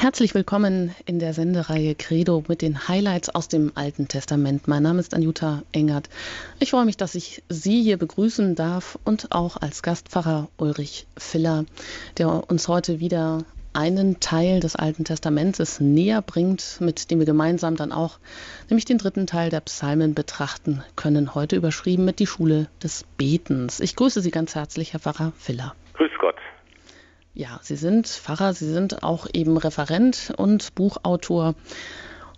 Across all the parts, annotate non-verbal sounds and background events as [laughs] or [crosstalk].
Herzlich willkommen in der Sendereihe Credo mit den Highlights aus dem Alten Testament. Mein Name ist Anjuta Engert. Ich freue mich, dass ich Sie hier begrüßen darf und auch als Gastpfarrer Ulrich Filler, der uns heute wieder einen Teil des Alten Testamentes näher bringt, mit dem wir gemeinsam dann auch nämlich den dritten Teil der Psalmen betrachten können. Heute überschrieben mit die Schule des Betens. Ich grüße Sie ganz herzlich, Herr Pfarrer Filler. Grüß Gott. Ja, Sie sind Pfarrer, Sie sind auch eben Referent und Buchautor.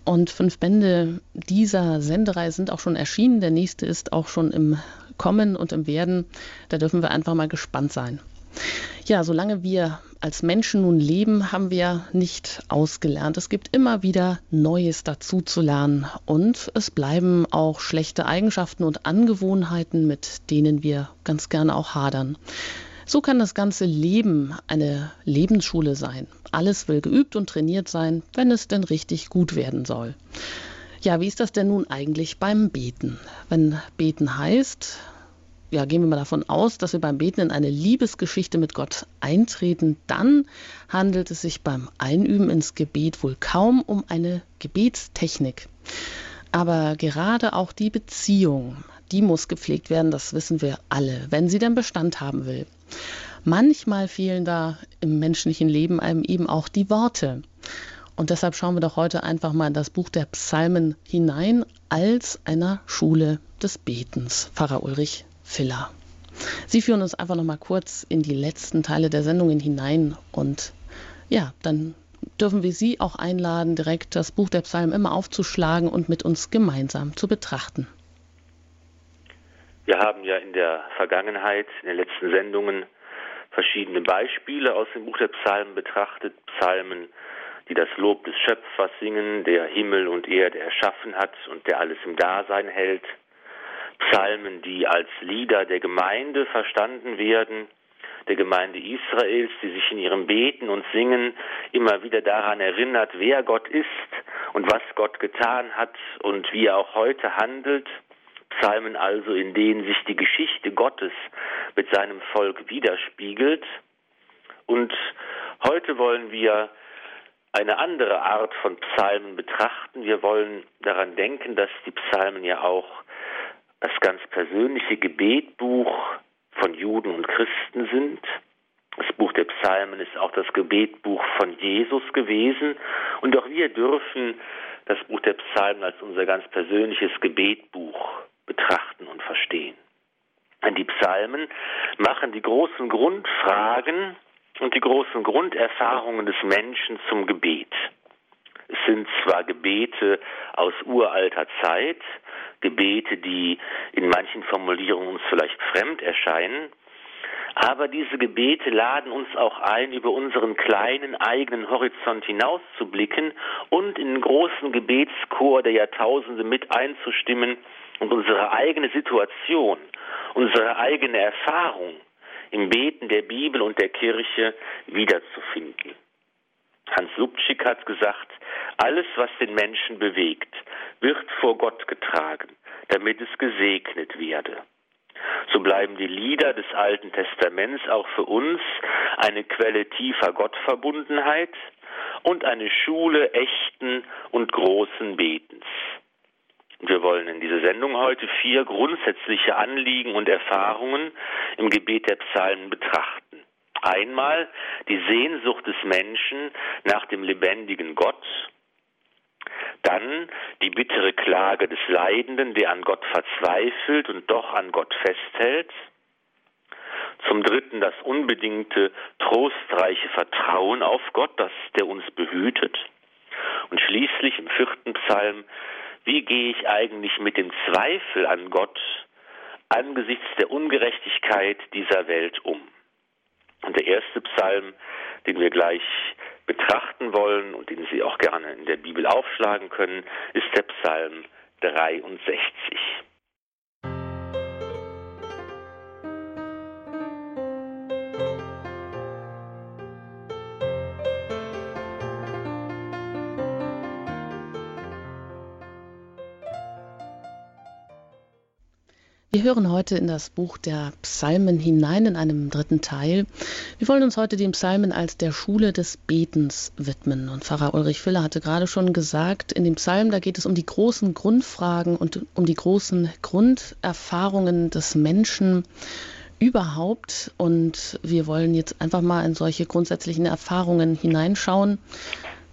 Und fünf Bände dieser Senderei sind auch schon erschienen. Der nächste ist auch schon im Kommen und im Werden. Da dürfen wir einfach mal gespannt sein. Ja, solange wir als Menschen nun leben, haben wir nicht ausgelernt. Es gibt immer wieder Neues dazu zu lernen. Und es bleiben auch schlechte Eigenschaften und Angewohnheiten, mit denen wir ganz gerne auch hadern. So kann das ganze Leben eine Lebensschule sein. Alles will geübt und trainiert sein, wenn es denn richtig gut werden soll. Ja, wie ist das denn nun eigentlich beim Beten? Wenn Beten heißt, ja, gehen wir mal davon aus, dass wir beim Beten in eine Liebesgeschichte mit Gott eintreten, dann handelt es sich beim Einüben ins Gebet wohl kaum um eine Gebetstechnik. Aber gerade auch die Beziehung, die muss gepflegt werden, das wissen wir alle, wenn sie denn Bestand haben will. Manchmal fehlen da im menschlichen Leben einem eben auch die Worte. Und deshalb schauen wir doch heute einfach mal in das Buch der Psalmen hinein als einer Schule des Betens. Pfarrer Ulrich Filler. Sie führen uns einfach noch mal kurz in die letzten Teile der Sendungen hinein und ja, dann dürfen wir Sie auch einladen, direkt das Buch der Psalmen immer aufzuschlagen und mit uns gemeinsam zu betrachten. Wir haben ja in der Vergangenheit, in den letzten Sendungen, verschiedene Beispiele aus dem Buch der Psalmen betrachtet. Psalmen, die das Lob des Schöpfers singen, der Himmel und Erde erschaffen hat und der alles im Dasein hält. Psalmen, die als Lieder der Gemeinde verstanden werden, der Gemeinde Israels, die sich in ihrem Beten und Singen immer wieder daran erinnert, wer Gott ist und was Gott getan hat und wie er auch heute handelt. Psalmen also, in denen sich die Geschichte Gottes mit seinem Volk widerspiegelt. Und heute wollen wir eine andere Art von Psalmen betrachten. Wir wollen daran denken, dass die Psalmen ja auch das ganz persönliche Gebetbuch von Juden und Christen sind. Das Buch der Psalmen ist auch das Gebetbuch von Jesus gewesen. Und auch wir dürfen das Buch der Psalmen als unser ganz persönliches Gebetbuch betrachten und verstehen. Denn die Psalmen machen die großen Grundfragen und die großen Grunderfahrungen des Menschen zum Gebet. Es sind zwar Gebete aus uralter Zeit, Gebete, die in manchen Formulierungen uns vielleicht fremd erscheinen, aber diese Gebete laden uns auch ein, über unseren kleinen eigenen Horizont hinauszublicken und in den großen Gebetschor der Jahrtausende mit einzustimmen und unsere eigene Situation, unsere eigene Erfahrung im Beten der Bibel und der Kirche wiederzufinden. Hans Subczyk hat gesagt, alles, was den Menschen bewegt, wird vor Gott getragen, damit es gesegnet werde. So bleiben die Lieder des Alten Testaments auch für uns eine Quelle tiefer Gottverbundenheit und eine Schule echten und großen Betens. Wir wollen in dieser Sendung heute vier grundsätzliche Anliegen und Erfahrungen im Gebet der Psalmen betrachten. Einmal die Sehnsucht des Menschen nach dem lebendigen Gott, dann die bittere Klage des Leidenden, der an Gott verzweifelt und doch an Gott festhält. Zum Dritten das unbedingte, trostreiche Vertrauen auf Gott, das der uns behütet. Und schließlich im vierten Psalm wie gehe ich eigentlich mit dem Zweifel an Gott angesichts der Ungerechtigkeit dieser Welt um? Und der erste Psalm, den wir gleich betrachten wollen und den Sie auch gerne in der Bibel aufschlagen können, ist der Psalm 63. Wir hören heute in das Buch der Psalmen hinein in einem dritten Teil. Wir wollen uns heute den Psalmen als der Schule des Betens widmen. Und Pfarrer Ulrich Filler hatte gerade schon gesagt, in dem Psalm, da geht es um die großen Grundfragen und um die großen Grunderfahrungen des Menschen überhaupt. Und wir wollen jetzt einfach mal in solche grundsätzlichen Erfahrungen hineinschauen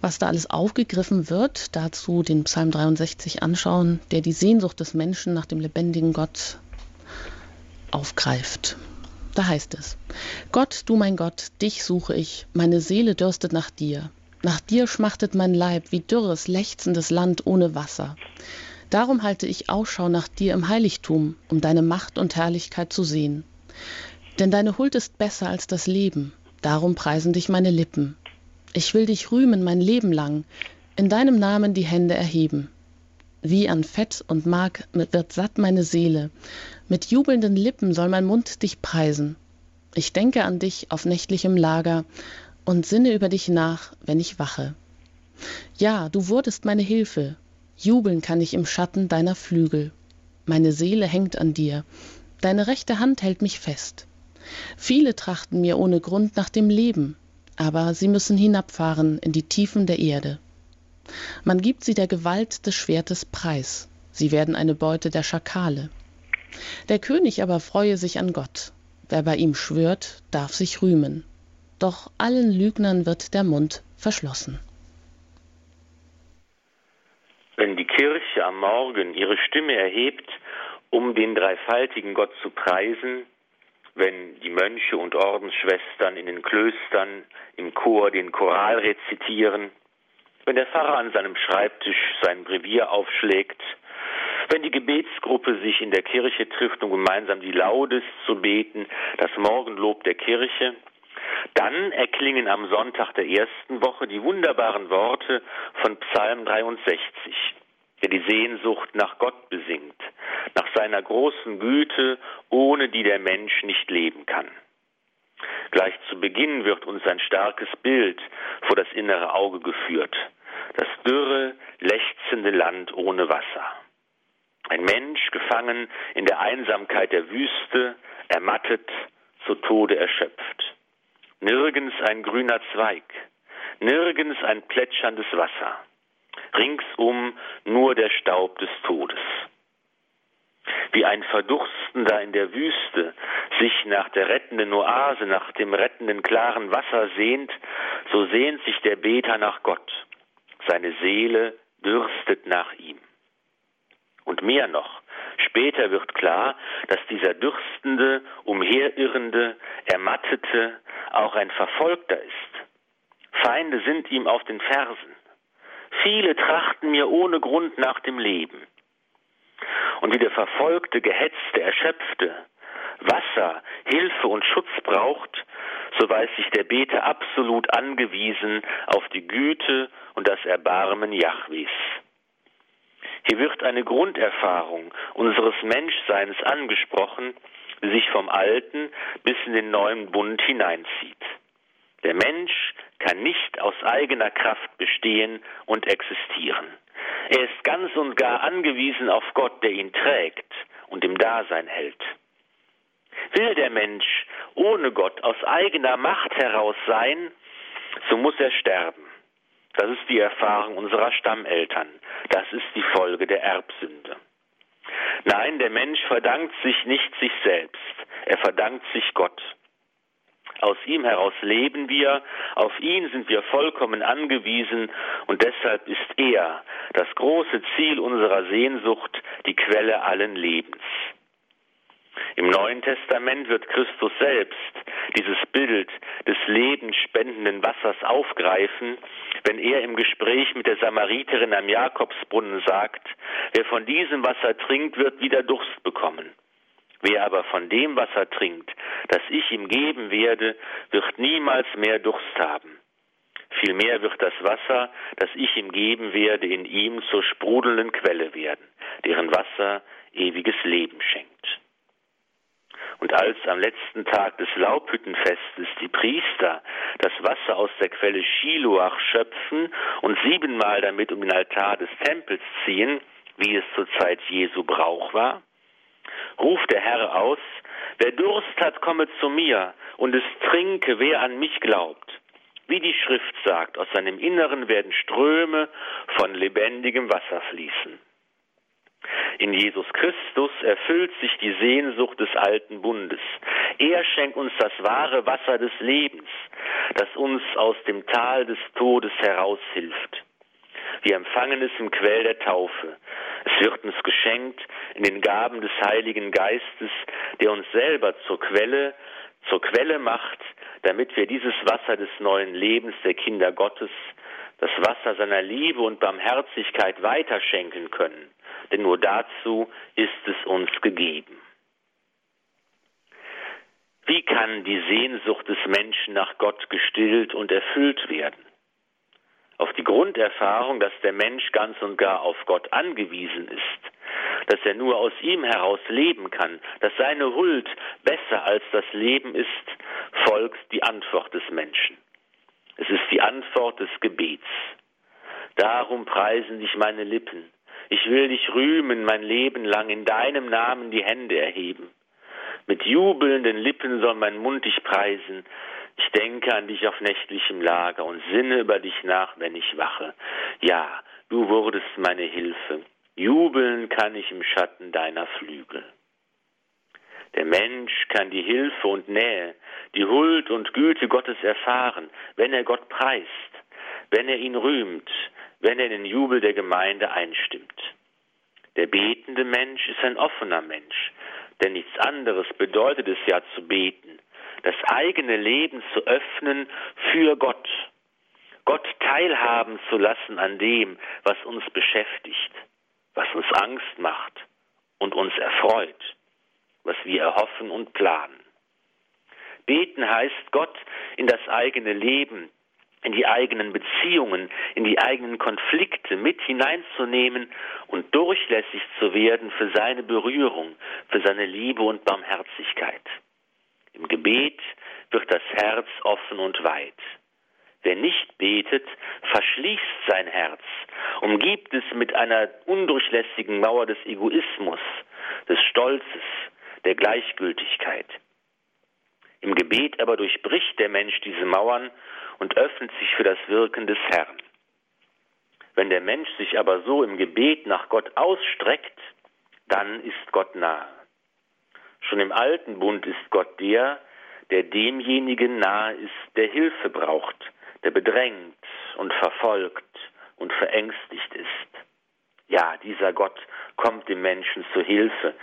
was da alles aufgegriffen wird. Dazu den Psalm 63 anschauen, der die Sehnsucht des Menschen nach dem lebendigen Gott aufgreift. Da heißt es, Gott, du mein Gott, dich suche ich, meine Seele dürstet nach dir. Nach dir schmachtet mein Leib wie dürres, lechzendes Land ohne Wasser. Darum halte ich Ausschau nach dir im Heiligtum, um deine Macht und Herrlichkeit zu sehen. Denn deine Huld ist besser als das Leben, darum preisen dich meine Lippen. Ich will dich rühmen mein Leben lang, in deinem Namen die Hände erheben. Wie an Fett und Mark wird satt meine Seele, mit jubelnden Lippen soll mein Mund dich preisen. Ich denke an dich auf nächtlichem Lager und sinne über dich nach, wenn ich wache. Ja, du wurdest meine Hilfe, jubeln kann ich im Schatten deiner Flügel. Meine Seele hängt an dir, deine rechte Hand hält mich fest. Viele trachten mir ohne Grund nach dem Leben, aber sie müssen hinabfahren in die Tiefen der Erde. Man gibt sie der Gewalt des Schwertes preis, sie werden eine Beute der Schakale. Der König aber freue sich an Gott. Wer bei ihm schwört, darf sich rühmen. Doch allen Lügnern wird der Mund verschlossen. Wenn die Kirche am Morgen ihre Stimme erhebt, um den dreifaltigen Gott zu preisen, wenn die Mönche und Ordensschwestern in den Klöstern im Chor den Choral rezitieren, wenn der Pfarrer an seinem Schreibtisch sein Brevier aufschlägt, wenn die Gebetsgruppe sich in der Kirche trifft, um gemeinsam die Laudes zu beten, das Morgenlob der Kirche, dann erklingen am Sonntag der ersten Woche die wunderbaren Worte von Psalm 63, der die Sehnsucht nach Gott besingt, nach seiner großen Güte, ohne die der Mensch nicht leben kann. Gleich zu Beginn wird uns ein starkes Bild vor das innere Auge geführt. Das dürre, lechzende Land ohne Wasser. Ein Mensch gefangen in der Einsamkeit der Wüste, ermattet, zu Tode erschöpft. Nirgends ein grüner Zweig, nirgends ein plätscherndes Wasser. Ringsum nur der Staub des Todes. Wie ein Verdurstender in der Wüste sich nach der rettenden Oase, nach dem rettenden klaren Wasser sehnt, so sehnt sich der Beter nach Gott. Seine Seele dürstet nach ihm. Und mehr noch, später wird klar, dass dieser dürstende, umherirrende, ermattete auch ein Verfolgter ist. Feinde sind ihm auf den Fersen. Viele trachten mir ohne Grund nach dem Leben. Und wie der Verfolgte, Gehetzte, Erschöpfte Wasser, Hilfe und Schutz braucht, so weiß sich der Beter absolut angewiesen auf die Güte und das Erbarmen Jahwes. Hier wird eine Grunderfahrung unseres Menschseins angesprochen, die sich vom alten bis in den neuen Bund hineinzieht. Der Mensch kann nicht aus eigener Kraft bestehen und existieren. Er ist ganz und gar angewiesen auf Gott, der ihn trägt und im Dasein hält. Will der Mensch ohne Gott aus eigener Macht heraus sein, so muss er sterben. Das ist die Erfahrung unserer Stammeltern. Das ist die Folge der Erbsünde. Nein, der Mensch verdankt sich nicht sich selbst, er verdankt sich Gott. Aus ihm heraus leben wir, auf ihn sind wir vollkommen angewiesen und deshalb ist er das große Ziel unserer Sehnsucht, die Quelle allen Lebens. Im Neuen Testament wird Christus selbst dieses Bild des lebensspendenden Wassers aufgreifen, wenn er im Gespräch mit der Samariterin am Jakobsbrunnen sagt, wer von diesem Wasser trinkt, wird wieder Durst bekommen. Wer aber von dem Wasser trinkt, das ich ihm geben werde, wird niemals mehr Durst haben. Vielmehr wird das Wasser, das ich ihm geben werde, in ihm zur sprudelnden Quelle werden, deren Wasser ewiges Leben schenkt. Und als am letzten Tag des Laubhüttenfestes die Priester das Wasser aus der Quelle Shiloach schöpfen und siebenmal damit um den Altar des Tempels ziehen, wie es zur Zeit Jesu Brauch war, ruft der Herr aus, wer Durst hat, komme zu mir und es trinke, wer an mich glaubt. Wie die Schrift sagt, aus seinem Inneren werden Ströme von lebendigem Wasser fließen. In Jesus Christus erfüllt sich die Sehnsucht des alten Bundes. Er schenkt uns das wahre Wasser des Lebens, das uns aus dem Tal des Todes heraushilft. Wir empfangen es im Quell der Taufe. Es wird uns geschenkt in den Gaben des Heiligen Geistes, der uns selber zur Quelle, zur Quelle macht, damit wir dieses Wasser des neuen Lebens der Kinder Gottes, das Wasser seiner Liebe und Barmherzigkeit weiterschenken können. Denn nur dazu ist es uns gegeben. Wie kann die Sehnsucht des Menschen nach Gott gestillt und erfüllt werden? Auf die Grunderfahrung, dass der Mensch ganz und gar auf Gott angewiesen ist, dass er nur aus ihm heraus leben kann, dass seine Huld besser als das Leben ist, folgt die Antwort des Menschen. Es ist die Antwort des Gebets. Darum preisen dich meine Lippen. Ich will dich rühmen mein Leben lang, in deinem Namen die Hände erheben. Mit jubelnden Lippen soll mein Mund dich preisen, ich denke an dich auf nächtlichem Lager und sinne über dich nach, wenn ich wache. Ja, du wurdest meine Hilfe. Jubeln kann ich im Schatten deiner Flügel. Der Mensch kann die Hilfe und Nähe, die Huld und Güte Gottes erfahren, wenn er Gott preist, wenn er ihn rühmt, wenn er in den Jubel der Gemeinde einstimmt. Der betende Mensch ist ein offener Mensch, denn nichts anderes bedeutet es ja zu beten, das eigene Leben zu öffnen für Gott, Gott teilhaben zu lassen an dem, was uns beschäftigt, was uns Angst macht und uns erfreut, was wir erhoffen und planen. Beten heißt Gott in das eigene Leben, in die eigenen Beziehungen, in die eigenen Konflikte mit hineinzunehmen und durchlässig zu werden für seine Berührung, für seine Liebe und Barmherzigkeit. Im Gebet wird das Herz offen und weit. Wer nicht betet, verschließt sein Herz, umgibt es mit einer undurchlässigen Mauer des Egoismus, des Stolzes, der Gleichgültigkeit. Im Gebet aber durchbricht der Mensch diese Mauern und öffnet sich für das Wirken des Herrn. Wenn der Mensch sich aber so im Gebet nach Gott ausstreckt, dann ist Gott nahe. Schon im alten Bund ist Gott der, der demjenigen nahe ist, der Hilfe braucht, der bedrängt und verfolgt und verängstigt ist. Ja, dieser Gott kommt dem Menschen zu Hilfe.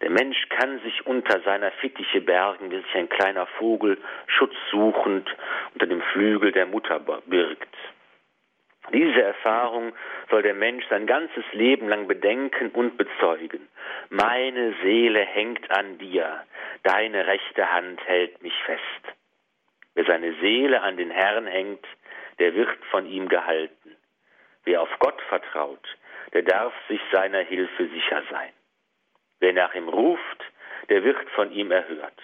Der Mensch kann sich unter seiner Fittiche bergen, wie sich ein kleiner Vogel schutzsuchend unter dem Flügel der Mutter birgt. Diese Erfahrung soll der Mensch sein ganzes Leben lang bedenken und bezeugen. Meine Seele hängt an dir, deine rechte Hand hält mich fest. Wer seine Seele an den Herrn hängt, der wird von ihm gehalten. Wer auf Gott vertraut, der darf sich seiner Hilfe sicher sein. Wer nach ihm ruft, der wird von ihm erhört.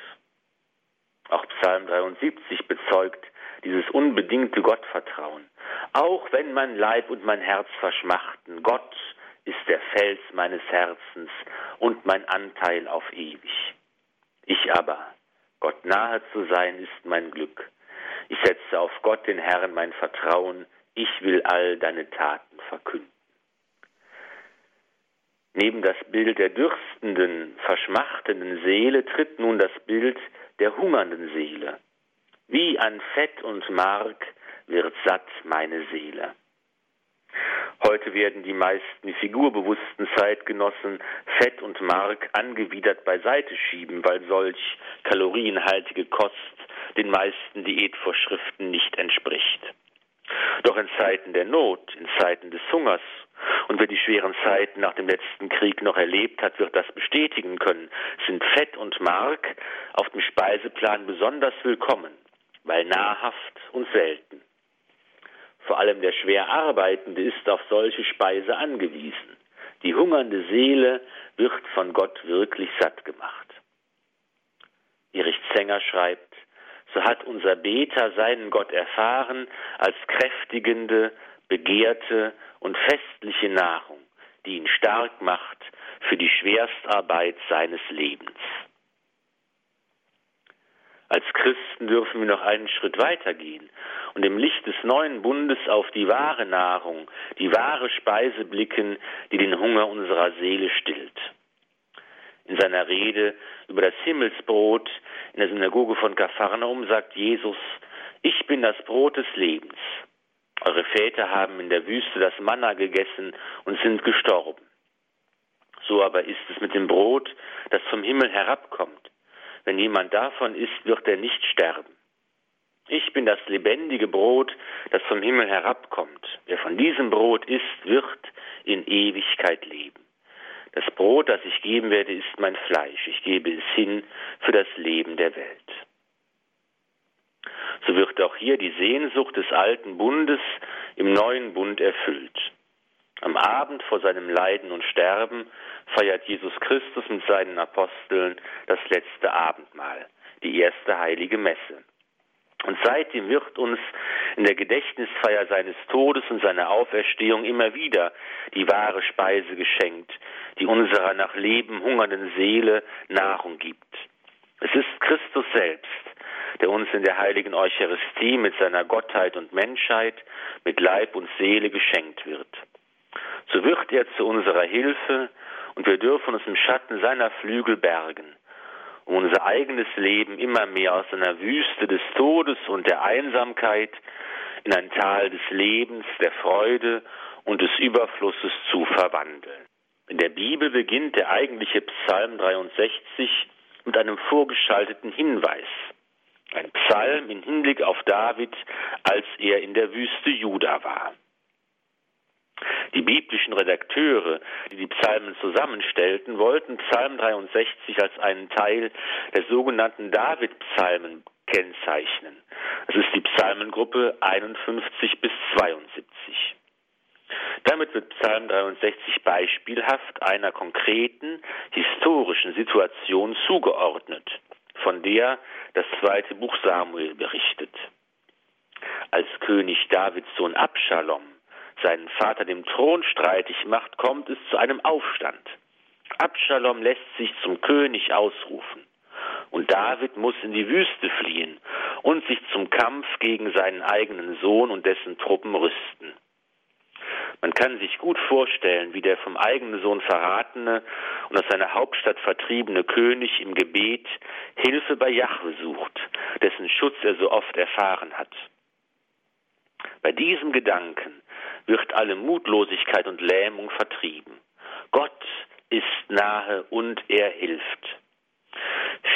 Auch Psalm 73 bezeugt dieses unbedingte Gottvertrauen. Auch wenn mein Leib und mein Herz verschmachten, Gott ist der Fels meines Herzens und mein Anteil auf ewig. Ich aber, Gott nahe zu sein, ist mein Glück. Ich setze auf Gott den Herrn mein Vertrauen, ich will all deine Taten verkünden. Neben das Bild der dürstenden, verschmachtenden Seele tritt nun das Bild der hungernden Seele. Wie an Fett und Mark wird satt meine Seele. Heute werden die meisten figurbewussten Zeitgenossen Fett und Mark angewidert beiseite schieben, weil solch kalorienhaltige Kost den meisten Diätvorschriften nicht entspricht. Doch in Zeiten der Not, in Zeiten des Hungers und wer die schweren Zeiten nach dem letzten Krieg noch erlebt hat, wird das bestätigen können, sind Fett und Mark auf dem Speiseplan besonders willkommen, weil nahrhaft und selten. Vor allem der schwer Arbeitende ist auf solche Speise angewiesen. Die hungernde Seele wird von Gott wirklich satt gemacht. Erich Zenger schreibt, so hat unser Beter seinen Gott erfahren als kräftigende, begehrte und festliche Nahrung, die ihn stark macht für die Schwerstarbeit seines Lebens. Als Christen dürfen wir noch einen Schritt weitergehen und im Licht des neuen Bundes auf die wahre Nahrung, die wahre Speise blicken, die den Hunger unserer Seele stillt. In seiner Rede über das Himmelsbrot in der Synagoge von Kapharnaum sagt Jesus, ich bin das Brot des Lebens. Eure Väter haben in der Wüste das Manna gegessen und sind gestorben. So aber ist es mit dem Brot, das vom Himmel herabkommt. Wenn jemand davon isst, wird er nicht sterben. Ich bin das lebendige Brot, das vom Himmel herabkommt. Wer von diesem Brot isst, wird in Ewigkeit leben. Das Brot, das ich geben werde, ist mein Fleisch. Ich gebe es hin für das Leben der Welt. So wird auch hier die Sehnsucht des alten Bundes im neuen Bund erfüllt. Am Abend vor seinem Leiden und Sterben feiert Jesus Christus mit seinen Aposteln das letzte Abendmahl, die erste heilige Messe. Und seitdem wird uns in der Gedächtnisfeier seines Todes und seiner Auferstehung immer wieder die wahre Speise geschenkt, die unserer nach Leben hungernden Seele Nahrung gibt. Es ist Christus selbst, der uns in der heiligen Eucharistie mit seiner Gottheit und Menschheit, mit Leib und Seele geschenkt wird. So wird er zu unserer Hilfe und wir dürfen uns im Schatten seiner Flügel bergen, um unser eigenes Leben immer mehr aus einer Wüste des Todes und der Einsamkeit in ein Tal des Lebens, der Freude und des Überflusses zu verwandeln. In der Bibel beginnt der eigentliche Psalm 63 mit einem vorgeschalteten Hinweis. Ein Psalm im Hinblick auf David, als er in der Wüste Juda war. Die biblischen Redakteure, die die Psalmen zusammenstellten, wollten Psalm 63 als einen Teil der sogenannten David-Psalmen kennzeichnen. Das ist die Psalmengruppe 51 bis 72. Damit wird Psalm 63 beispielhaft einer konkreten historischen Situation zugeordnet, von der das zweite Buch Samuel berichtet. Als König Davids Sohn Abschalom seinen Vater dem Thron streitig macht, kommt es zu einem Aufstand. Abschalom lässt sich zum König ausrufen. Und David muss in die Wüste fliehen und sich zum Kampf gegen seinen eigenen Sohn und dessen Truppen rüsten. Man kann sich gut vorstellen, wie der vom eigenen Sohn verratene und aus seiner Hauptstadt vertriebene König im Gebet Hilfe bei Jahwe sucht, dessen Schutz er so oft erfahren hat. Bei diesem Gedanken wird alle Mutlosigkeit und Lähmung vertrieben. Gott ist nahe und er hilft.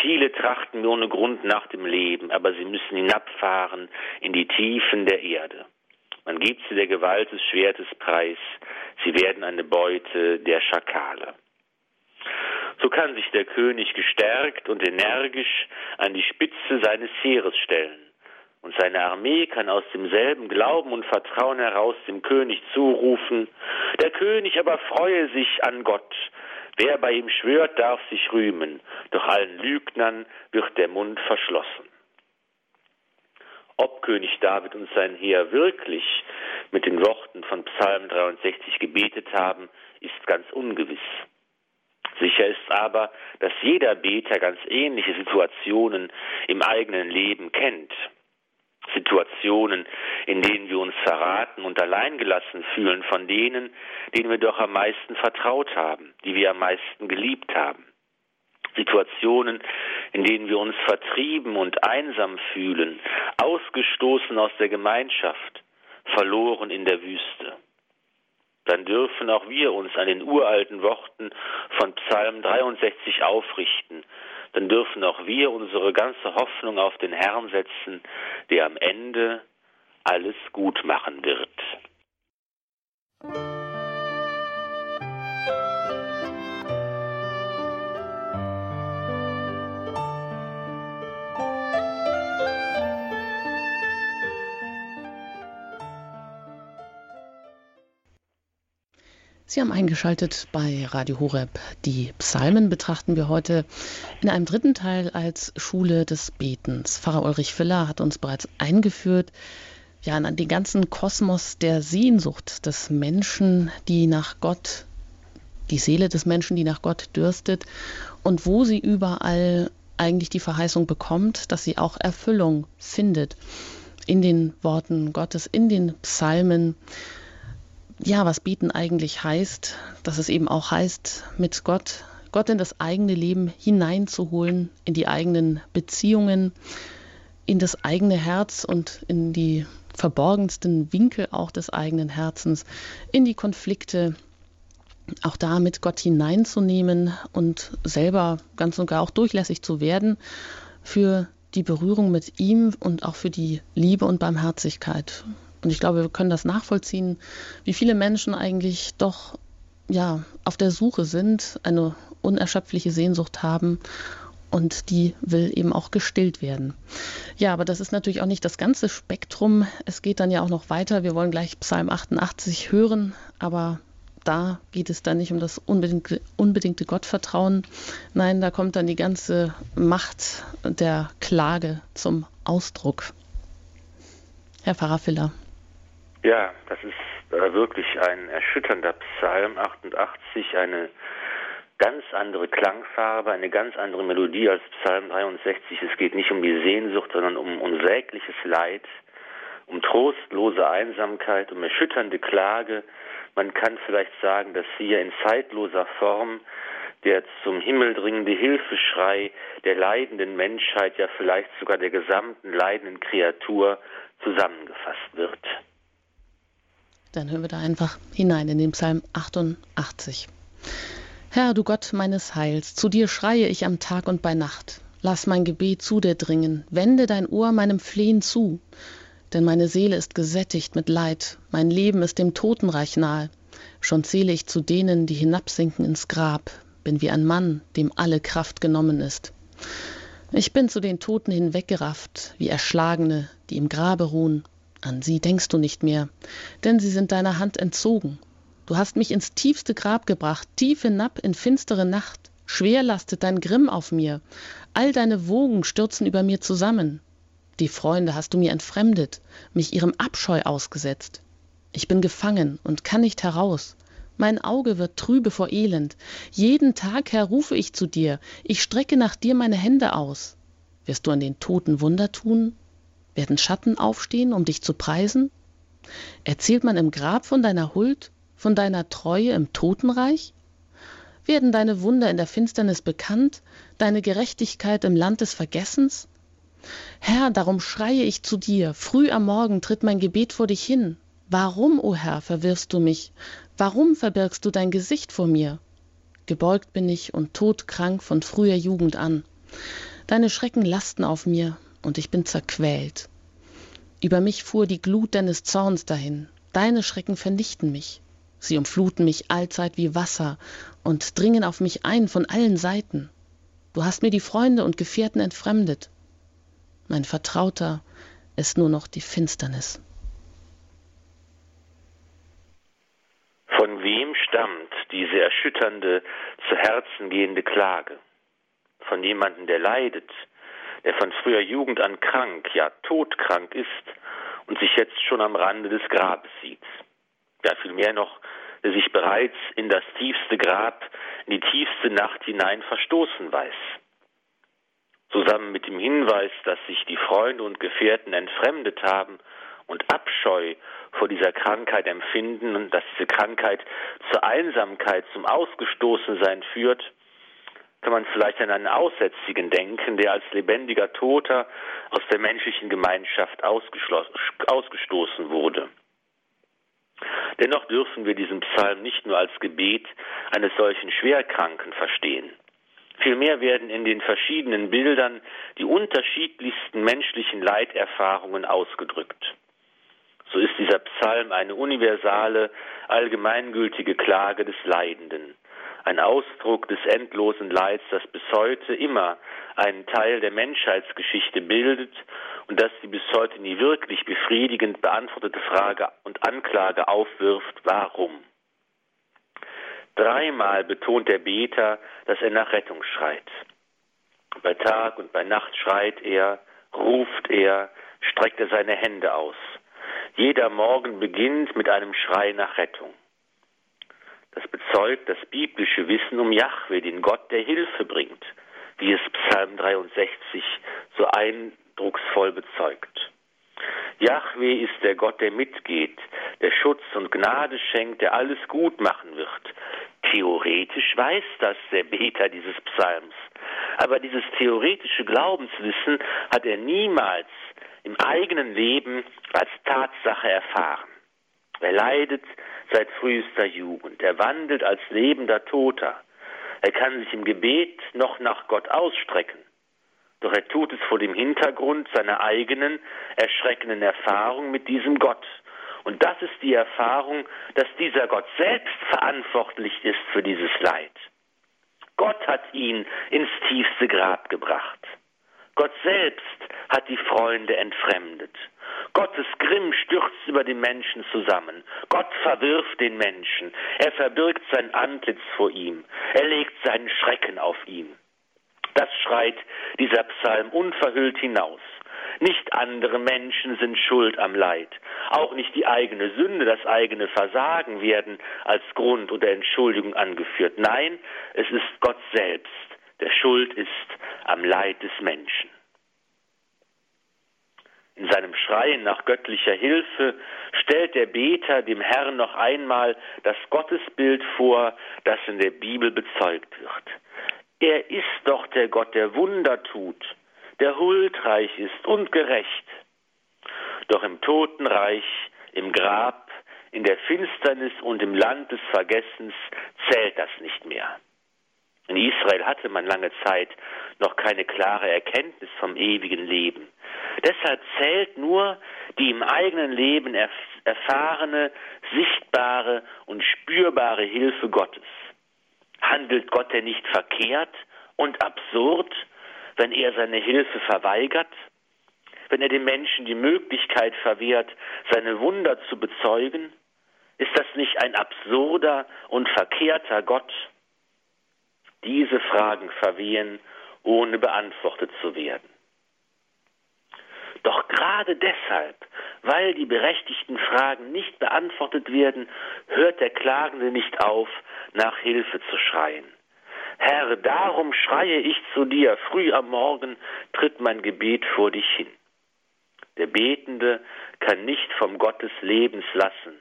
Viele trachten ohne Grund nach dem Leben, aber sie müssen hinabfahren in die Tiefen der Erde. Man gibt sie der Gewalt des Schwertes preis, sie werden eine Beute der Schakale. So kann sich der König gestärkt und energisch an die Spitze seines Heeres stellen und seine Armee kann aus demselben Glauben und Vertrauen heraus dem König zurufen, der König aber freue sich an Gott, wer bei ihm schwört, darf sich rühmen, doch allen Lügnern wird der Mund verschlossen. Ob König David und sein Heer wirklich mit den Worten von Psalm 63 gebetet haben, ist ganz ungewiss. Sicher ist aber, dass jeder Beter ganz ähnliche Situationen im eigenen Leben kennt. Situationen, in denen wir uns verraten und alleingelassen fühlen von denen, denen wir doch am meisten vertraut haben, die wir am meisten geliebt haben. Situationen, in denen wir uns vertrieben und einsam fühlen, ausgestoßen aus der Gemeinschaft, verloren in der Wüste. Dann dürfen auch wir uns an den uralten Worten von Psalm 63 aufrichten dann dürfen auch wir unsere ganze Hoffnung auf den Herrn setzen, der am Ende alles gut machen wird. Sie haben eingeschaltet bei Radio Horeb. Die Psalmen betrachten wir heute in einem dritten Teil als Schule des Betens. Pfarrer Ulrich Filler hat uns bereits eingeführt ja, an den ganzen Kosmos der Sehnsucht des Menschen, die nach Gott die Seele des Menschen, die nach Gott dürstet und wo sie überall eigentlich die Verheißung bekommt, dass sie auch Erfüllung findet in den Worten Gottes, in den Psalmen. Ja, was bieten eigentlich heißt, dass es eben auch heißt, mit Gott, Gott in das eigene Leben hineinzuholen, in die eigenen Beziehungen, in das eigene Herz und in die verborgensten Winkel auch des eigenen Herzens, in die Konflikte, auch da mit Gott hineinzunehmen und selber ganz und gar auch durchlässig zu werden für die Berührung mit ihm und auch für die Liebe und Barmherzigkeit. Und ich glaube, wir können das nachvollziehen, wie viele Menschen eigentlich doch ja auf der Suche sind, eine unerschöpfliche Sehnsucht haben und die will eben auch gestillt werden. Ja, aber das ist natürlich auch nicht das ganze Spektrum. Es geht dann ja auch noch weiter. Wir wollen gleich Psalm 88 hören, aber da geht es dann nicht um das unbedingte, unbedingte Gottvertrauen. Nein, da kommt dann die ganze Macht der Klage zum Ausdruck. Herr Pfarrer Filler. Ja, das ist äh, wirklich ein erschütternder Psalm 88, eine ganz andere Klangfarbe, eine ganz andere Melodie als Psalm 63. Es geht nicht um die Sehnsucht, sondern um unsägliches Leid, um trostlose Einsamkeit, um erschütternde Klage. Man kann vielleicht sagen, dass hier in zeitloser Form der zum Himmel dringende Hilfeschrei der leidenden Menschheit, ja vielleicht sogar der gesamten leidenden Kreatur zusammengefasst wird. Dann hören wir da einfach hinein in den Psalm 88. Herr, du Gott meines Heils, zu dir schreie ich am Tag und bei Nacht. Lass mein Gebet zu dir dringen, wende dein Ohr meinem Flehen zu. Denn meine Seele ist gesättigt mit Leid, mein Leben ist dem Totenreich nahe. Schon zähle ich zu denen, die hinabsinken ins Grab, bin wie ein Mann, dem alle Kraft genommen ist. Ich bin zu den Toten hinweggerafft, wie Erschlagene, die im Grabe ruhen. An sie denkst du nicht mehr, denn sie sind deiner Hand entzogen. Du hast mich ins tiefste Grab gebracht, tief hinab in finstere Nacht. Schwer lastet dein Grimm auf mir. All deine Wogen stürzen über mir zusammen. Die Freunde hast du mir entfremdet, mich ihrem Abscheu ausgesetzt. Ich bin gefangen und kann nicht heraus. Mein Auge wird trübe vor Elend. Jeden Tag, Herr, rufe ich zu dir. Ich strecke nach dir meine Hände aus. Wirst du an den Toten Wunder tun? Werden Schatten aufstehen, um dich zu preisen? Erzählt man im Grab von deiner Huld? von deiner Treue im Totenreich? Werden deine Wunder in der Finsternis bekannt, deine Gerechtigkeit im Land des Vergessens? Herr, darum schreie ich zu dir, früh am Morgen tritt mein Gebet vor dich hin. Warum, o oh Herr, verwirfst du mich? Warum verbirgst du dein Gesicht vor mir? Gebeugt bin ich und todkrank von früher Jugend an. Deine Schrecken lasten auf mir, und ich bin zerquält. Über mich fuhr die Glut deines Zorns dahin, deine Schrecken vernichten mich. Sie umfluten mich allzeit wie Wasser und dringen auf mich ein von allen Seiten. Du hast mir die Freunde und Gefährten entfremdet. Mein Vertrauter ist nur noch die Finsternis. Von wem stammt diese erschütternde, zu Herzen gehende Klage? Von jemandem, der leidet, der von früher Jugend an krank, ja todkrank ist und sich jetzt schon am Rande des Grabes sieht ja vielmehr noch, der sich bereits in das tiefste Grab, in die tiefste Nacht hinein verstoßen weiß. Zusammen mit dem Hinweis, dass sich die Freunde und Gefährten entfremdet haben und Abscheu vor dieser Krankheit empfinden und dass diese Krankheit zur Einsamkeit, zum Ausgestoßensein führt, kann man vielleicht an einen Aussätzigen denken, der als lebendiger Toter aus der menschlichen Gemeinschaft ausgestoßen wurde. Dennoch dürfen wir diesen Psalm nicht nur als Gebet eines solchen Schwerkranken verstehen. Vielmehr werden in den verschiedenen Bildern die unterschiedlichsten menschlichen Leiterfahrungen ausgedrückt. So ist dieser Psalm eine universale, allgemeingültige Klage des Leidenden ein Ausdruck des endlosen Leids, das bis heute immer einen Teil der Menschheitsgeschichte bildet und das die bis heute nie wirklich befriedigend beantwortete Frage und Anklage aufwirft, warum? Dreimal betont der Beter, dass er nach Rettung schreit. Bei Tag und bei Nacht schreit er, ruft er, streckt er seine Hände aus. Jeder Morgen beginnt mit einem Schrei nach Rettung. Das bezeugt das biblische Wissen um Jahwe, den Gott, der Hilfe bringt, wie es Psalm 63 so eindrucksvoll bezeugt. Jahwe ist der Gott, der mitgeht, der Schutz und Gnade schenkt, der alles gut machen wird. Theoretisch weiß das der Beter dieses Psalms. Aber dieses theoretische Glaubenswissen hat er niemals im eigenen Leben als Tatsache erfahren. Er leidet seit frühester Jugend. Er wandelt als lebender Toter. Er kann sich im Gebet noch nach Gott ausstrecken. Doch er tut es vor dem Hintergrund seiner eigenen erschreckenden Erfahrung mit diesem Gott. Und das ist die Erfahrung, dass dieser Gott selbst verantwortlich ist für dieses Leid. Gott hat ihn ins tiefste Grab gebracht. Gott selbst hat die Freunde entfremdet. Gottes Grimm stürzt über die Menschen zusammen. Gott verwirft den Menschen. Er verbirgt sein Antlitz vor ihm. Er legt seinen Schrecken auf ihn. Das schreit dieser Psalm unverhüllt hinaus. Nicht andere Menschen sind schuld am Leid. Auch nicht die eigene Sünde, das eigene Versagen werden als Grund oder Entschuldigung angeführt. Nein, es ist Gott selbst, der schuld ist am Leid des Menschen. In seinem Schreien nach göttlicher Hilfe stellt der Beter dem Herrn noch einmal das Gottesbild vor, das in der Bibel bezeugt wird. Er ist doch der Gott, der Wunder tut, der huldreich ist und gerecht. Doch im Totenreich, im Grab, in der Finsternis und im Land des Vergessens zählt das nicht mehr. In Israel hatte man lange Zeit noch keine klare Erkenntnis vom ewigen Leben. Deshalb zählt nur die im eigenen Leben erfahrene, sichtbare und spürbare Hilfe Gottes. Handelt Gott denn nicht verkehrt und absurd, wenn er seine Hilfe verweigert? Wenn er den Menschen die Möglichkeit verwehrt, seine Wunder zu bezeugen? Ist das nicht ein absurder und verkehrter Gott? Diese Fragen verwehen, ohne beantwortet zu werden. Doch gerade deshalb, weil die berechtigten Fragen nicht beantwortet werden, hört der Klagende nicht auf, nach Hilfe zu schreien. Herr, darum schreie ich zu dir, früh am Morgen tritt mein Gebet vor dich hin. Der Betende kann nicht vom Gott des Lebens lassen,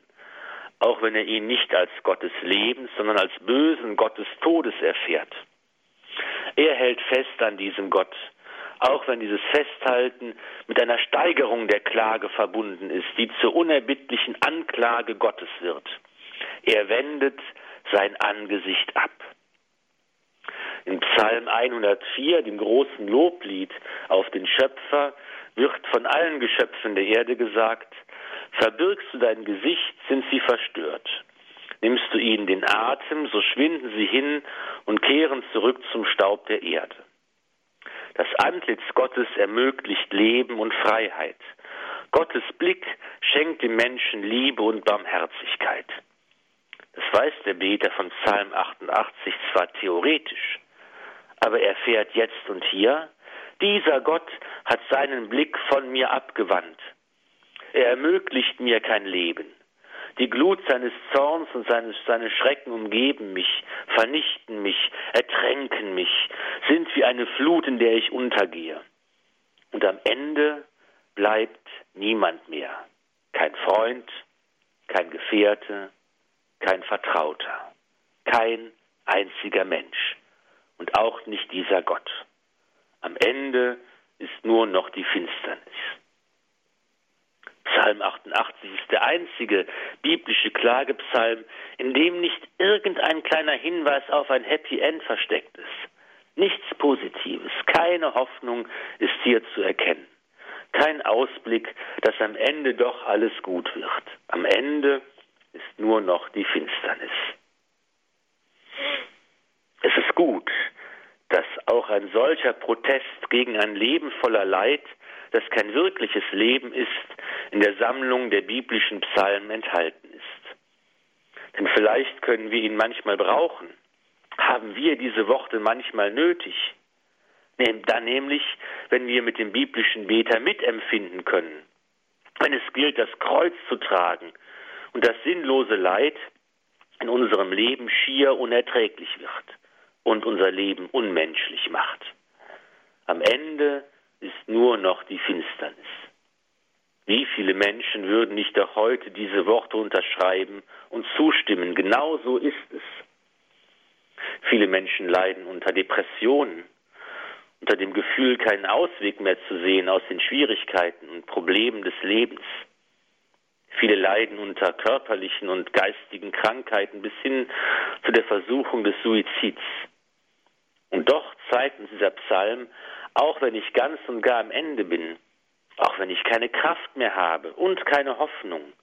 auch wenn er ihn nicht als Gott des Lebens, sondern als bösen Gott des Todes erfährt. Er hält fest an diesem Gott, auch wenn dieses Festhalten mit einer Steigerung der Klage verbunden ist, die zur unerbittlichen Anklage Gottes wird. Er wendet sein Angesicht ab. In Psalm 104, dem großen Loblied auf den Schöpfer, wird von allen Geschöpfen der Erde gesagt, verbirgst du dein Gesicht, sind sie verstört. Nimmst du ihnen den Atem, so schwinden sie hin und kehren zurück zum Staub der Erde. Das Antlitz Gottes ermöglicht Leben und Freiheit. Gottes Blick schenkt dem Menschen Liebe und Barmherzigkeit. Das weiß der Beter von Psalm 88 zwar theoretisch, aber er fährt jetzt und hier, dieser Gott hat seinen Blick von mir abgewandt. Er ermöglicht mir kein Leben. Die Glut seines Zorns und seines, seine Schrecken umgeben mich, vernichten mich, ertränken mich, sind wie eine Flut, in der ich untergehe. Und am Ende bleibt niemand mehr. Kein Freund, kein Gefährte, kein Vertrauter, kein einziger Mensch und auch nicht dieser Gott. Am Ende ist nur noch die Finsternis. Psalm 88 ist der einzige biblische Klagepsalm, in dem nicht irgendein kleiner Hinweis auf ein Happy End versteckt ist. Nichts Positives, keine Hoffnung ist hier zu erkennen. Kein Ausblick, dass am Ende doch alles gut wird. Am Ende ist nur noch die Finsternis. Es ist gut, dass auch ein solcher Protest gegen ein Leben voller Leid, das kein wirkliches Leben ist, in der Sammlung der biblischen Psalmen enthalten ist. Denn vielleicht können wir ihn manchmal brauchen, haben wir diese Worte manchmal nötig. Dann nämlich, wenn wir mit dem biblischen Beter mitempfinden können. Wenn es gilt, das Kreuz zu tragen und das sinnlose Leid, in unserem Leben schier unerträglich wird und unser Leben unmenschlich macht. Am Ende ist nur noch die Finsternis. Wie viele Menschen würden nicht auch heute diese Worte unterschreiben und zustimmen? Genau so ist es. Viele Menschen leiden unter Depressionen, unter dem Gefühl, keinen Ausweg mehr zu sehen aus den Schwierigkeiten und Problemen des Lebens. Viele leiden unter körperlichen und geistigen Krankheiten bis hin zu der Versuchung des Suizids. Und doch zeigt uns dieser Psalm, auch wenn ich ganz und gar am Ende bin, auch wenn ich keine Kraft mehr habe und keine Hoffnung,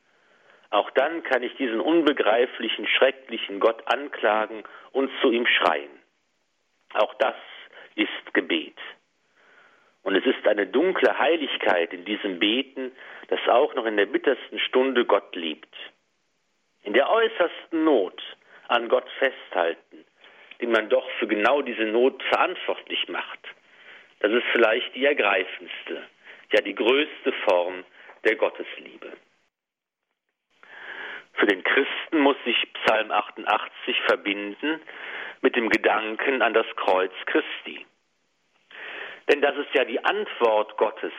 auch dann kann ich diesen unbegreiflichen, schrecklichen Gott anklagen und zu ihm schreien. Auch das ist Gebet. Und es ist eine dunkle Heiligkeit in diesem Beten, das auch noch in der bittersten Stunde Gott liebt. In der äußersten Not an Gott festhalten, den man doch für genau diese Not verantwortlich macht. Das ist vielleicht die ergreifendste, ja die größte Form der Gottesliebe. Für den Christen muss sich Psalm 88 verbinden mit dem Gedanken an das Kreuz Christi. Denn das ist ja die Antwort Gottes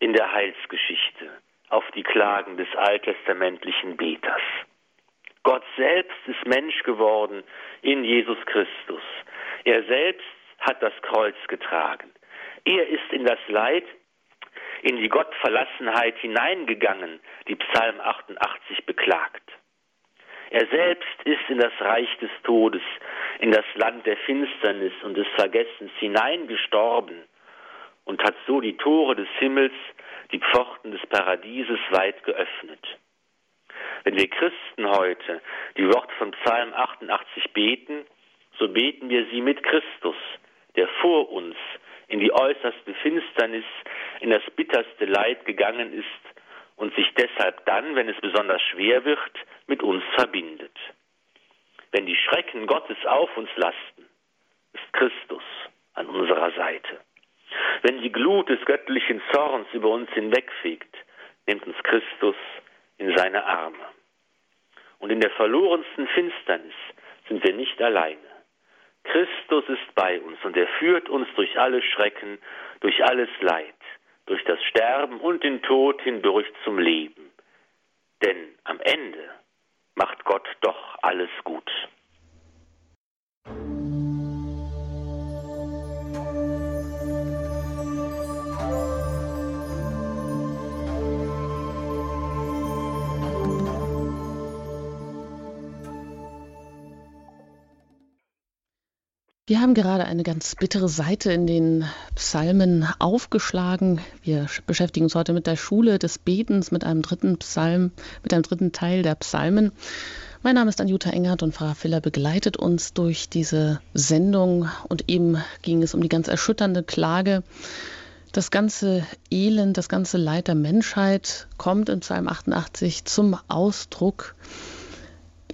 in der Heilsgeschichte auf die Klagen des alttestamentlichen Beters. Gott selbst ist Mensch geworden in Jesus Christus. Er selbst hat das Kreuz getragen. Er ist in das Leid, in die Gottverlassenheit hineingegangen, die Psalm 88 beklagt. Er selbst ist in das Reich des Todes, in das Land der Finsternis und des Vergessens hineingestorben und hat so die Tore des Himmels, die Pforten des Paradieses weit geöffnet. Wenn wir Christen heute die Worte von Psalm 88 beten, so beten wir sie mit Christus, der vor uns in die äußerste Finsternis, in das bitterste Leid gegangen ist und sich deshalb dann, wenn es besonders schwer wird, mit uns verbindet. Wenn die Schrecken Gottes auf uns lasten, ist Christus an unserer Seite. Wenn die Glut des göttlichen Zorns über uns hinwegfegt, nimmt uns Christus in seine Arme. Und in der verlorensten Finsternis sind wir nicht alleine. Christus ist bei uns und er führt uns durch alle Schrecken, durch alles Leid, durch das Sterben und den Tod hindurch zum Leben. Denn am Ende macht Gott doch alles gut. Wir haben gerade eine ganz bittere Seite in den Psalmen aufgeschlagen. Wir beschäftigen uns heute mit der Schule des Betens, mit einem dritten Psalm, mit einem dritten Teil der Psalmen. Mein Name ist Anjuta Engert und Pfarrer Filler begleitet uns durch diese Sendung. Und eben ging es um die ganz erschütternde Klage. Das ganze Elend, das ganze Leid der Menschheit kommt in Psalm 88 zum Ausdruck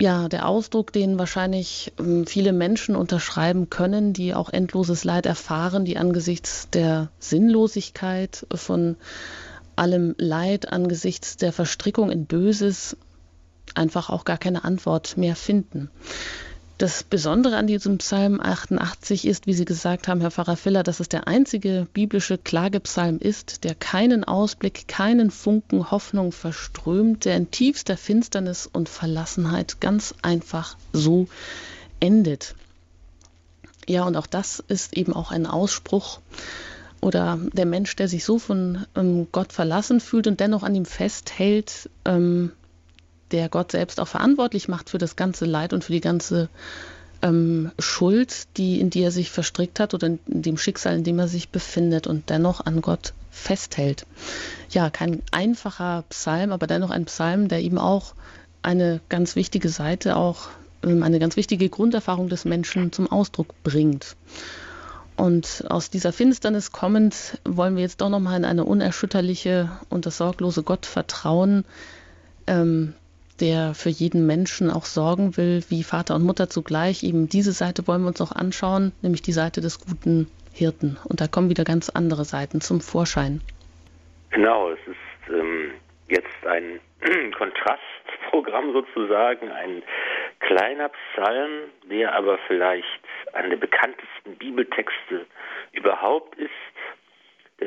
ja, der Ausdruck, den wahrscheinlich ähm, viele Menschen unterschreiben können, die auch endloses Leid erfahren, die angesichts der Sinnlosigkeit von allem Leid, angesichts der Verstrickung in Böses einfach auch gar keine Antwort mehr finden. Das Besondere an diesem Psalm 88 ist, wie Sie gesagt haben, Herr Pfarrer Filler, dass es der einzige biblische Klagepsalm ist, der keinen Ausblick, keinen Funken Hoffnung verströmt, der in tiefster Finsternis und Verlassenheit ganz einfach so endet. Ja, und auch das ist eben auch ein Ausspruch oder der Mensch, der sich so von ähm, Gott verlassen fühlt und dennoch an ihm festhält, ähm, der Gott selbst auch verantwortlich macht für das ganze Leid und für die ganze ähm, Schuld, die, in die er sich verstrickt hat oder in, in dem Schicksal, in dem er sich befindet und dennoch an Gott festhält. Ja, kein einfacher Psalm, aber dennoch ein Psalm, der eben auch eine ganz wichtige Seite, auch ähm, eine ganz wichtige Grunderfahrung des Menschen zum Ausdruck bringt. Und aus dieser Finsternis kommend wollen wir jetzt doch nochmal in eine unerschütterliche und das sorglose Gott vertrauen, ähm, der für jeden Menschen auch sorgen will, wie Vater und Mutter zugleich. Eben diese Seite wollen wir uns auch anschauen, nämlich die Seite des guten Hirten. Und da kommen wieder ganz andere Seiten zum Vorschein. Genau, es ist ähm, jetzt ein [clears throat] Kontrastprogramm sozusagen, ein kleiner Psalm, der aber vielleicht einer der bekanntesten Bibeltexte überhaupt ist.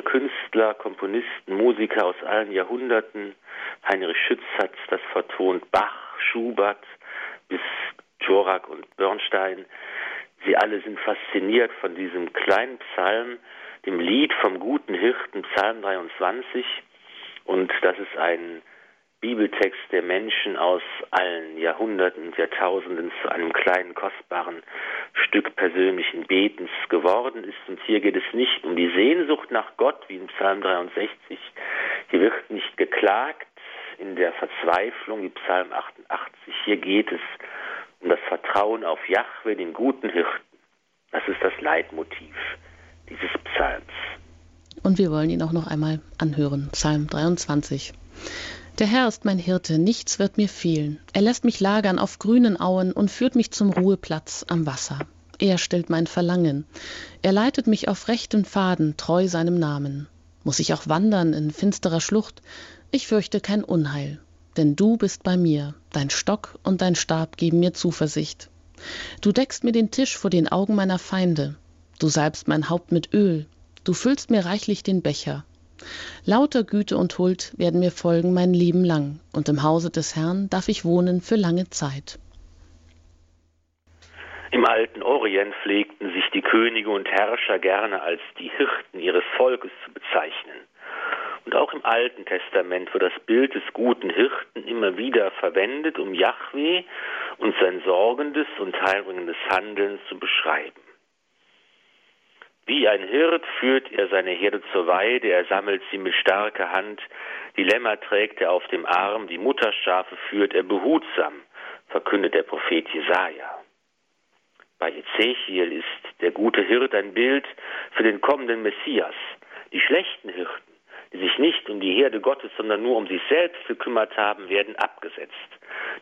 Künstler, Komponisten, Musiker aus allen Jahrhunderten, Heinrich Schütz hat das vertont, Bach, Schubert bis Dvorak und Bernstein. Sie alle sind fasziniert von diesem kleinen Psalm, dem Lied vom guten Hirten, Psalm 23. Und das ist ein Bibeltext der Menschen aus allen Jahrhunderten und Jahrtausenden zu einem kleinen, kostbaren Stück persönlichen Betens geworden ist. Und hier geht es nicht um die Sehnsucht nach Gott, wie in Psalm 63. Hier wird nicht geklagt in der Verzweiflung, wie Psalm 88. Hier geht es um das Vertrauen auf Jahwe, den guten Hirten. Das ist das Leitmotiv dieses Psalms. Und wir wollen ihn auch noch einmal anhören. Psalm 23. Der Herr ist mein Hirte, nichts wird mir fehlen. Er lässt mich lagern auf grünen Auen und führt mich zum Ruheplatz am Wasser. Er stillt mein Verlangen. Er leitet mich auf rechten Pfaden, treu seinem Namen. Muss ich auch wandern in finsterer Schlucht? Ich fürchte kein Unheil, denn du bist bei mir. Dein Stock und dein Stab geben mir Zuversicht. Du deckst mir den Tisch vor den Augen meiner Feinde. Du salbst mein Haupt mit Öl. Du füllst mir reichlich den Becher. Lauter Güte und Huld werden mir folgen mein Leben lang, und im Hause des Herrn darf ich wohnen für lange Zeit. Im alten Orient pflegten sich die Könige und Herrscher gerne als die Hirten ihres Volkes zu bezeichnen. Und auch im Alten Testament wird das Bild des guten Hirten immer wieder verwendet, um Yahweh und sein sorgendes und heilbringendes Handeln zu beschreiben. Wie ein Hirt führt er seine Herde zur Weide, er sammelt sie mit starker Hand, die Lämmer trägt er auf dem Arm, die Mutterschafe führt er behutsam, verkündet der Prophet Jesaja. Bei Ezechiel ist der gute Hirt ein Bild für den kommenden Messias. Die schlechten Hirten, die sich nicht um die Herde Gottes, sondern nur um sich selbst gekümmert haben, werden abgesetzt.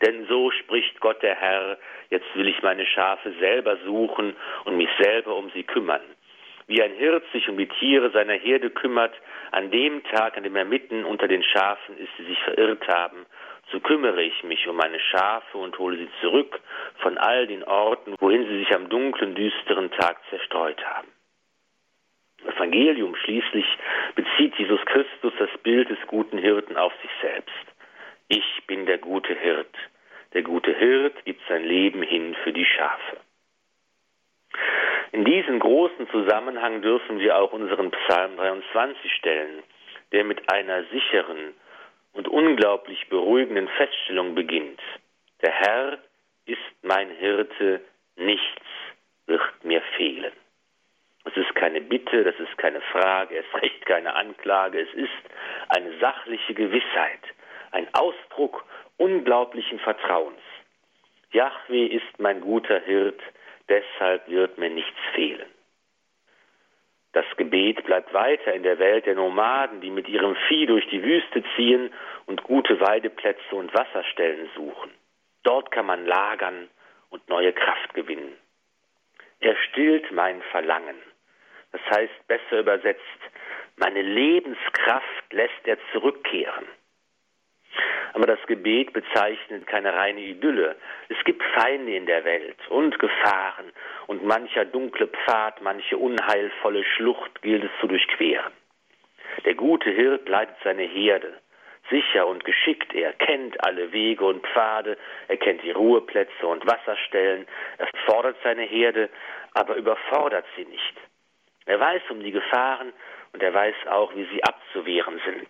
Denn so spricht Gott der Herr, jetzt will ich meine Schafe selber suchen und mich selber um sie kümmern wie ein Hirt sich um die Tiere seiner Herde kümmert, an dem Tag, an dem er mitten unter den Schafen ist, die sich verirrt haben, so kümmere ich mich um meine Schafe und hole sie zurück von all den Orten, wohin sie sich am dunklen, düsteren Tag zerstreut haben. Im Evangelium schließlich bezieht Jesus Christus das Bild des guten Hirten auf sich selbst. Ich bin der gute Hirt. Der gute Hirt gibt sein Leben hin für die Schafe. In diesen großen Zusammenhang dürfen wir auch unseren Psalm 23 stellen, der mit einer sicheren und unglaublich beruhigenden Feststellung beginnt. Der Herr ist mein Hirte, nichts wird mir fehlen. Es ist keine Bitte, das ist keine Frage, es ist recht keine Anklage, es ist eine sachliche Gewissheit, ein Ausdruck unglaublichen Vertrauens. Yahweh ist mein guter Hirt, deshalb wird mir nichts fehlen. Das Gebet bleibt weiter in der Welt der Nomaden, die mit ihrem Vieh durch die Wüste ziehen und gute Weideplätze und Wasserstellen suchen. Dort kann man lagern und neue Kraft gewinnen. Er stillt mein Verlangen. Das heißt besser übersetzt, meine Lebenskraft lässt er zurückkehren. Aber das Gebet bezeichnet keine reine Idylle. Es gibt Feinde in der Welt und Gefahren und mancher dunkle Pfad, manche unheilvolle Schlucht gilt es zu durchqueren. Der gute Hirt leitet seine Herde. Sicher und geschickt, er kennt alle Wege und Pfade, er kennt die Ruheplätze und Wasserstellen, er fordert seine Herde, aber überfordert sie nicht. Er weiß um die Gefahren und er weiß auch, wie sie abzuwehren sind.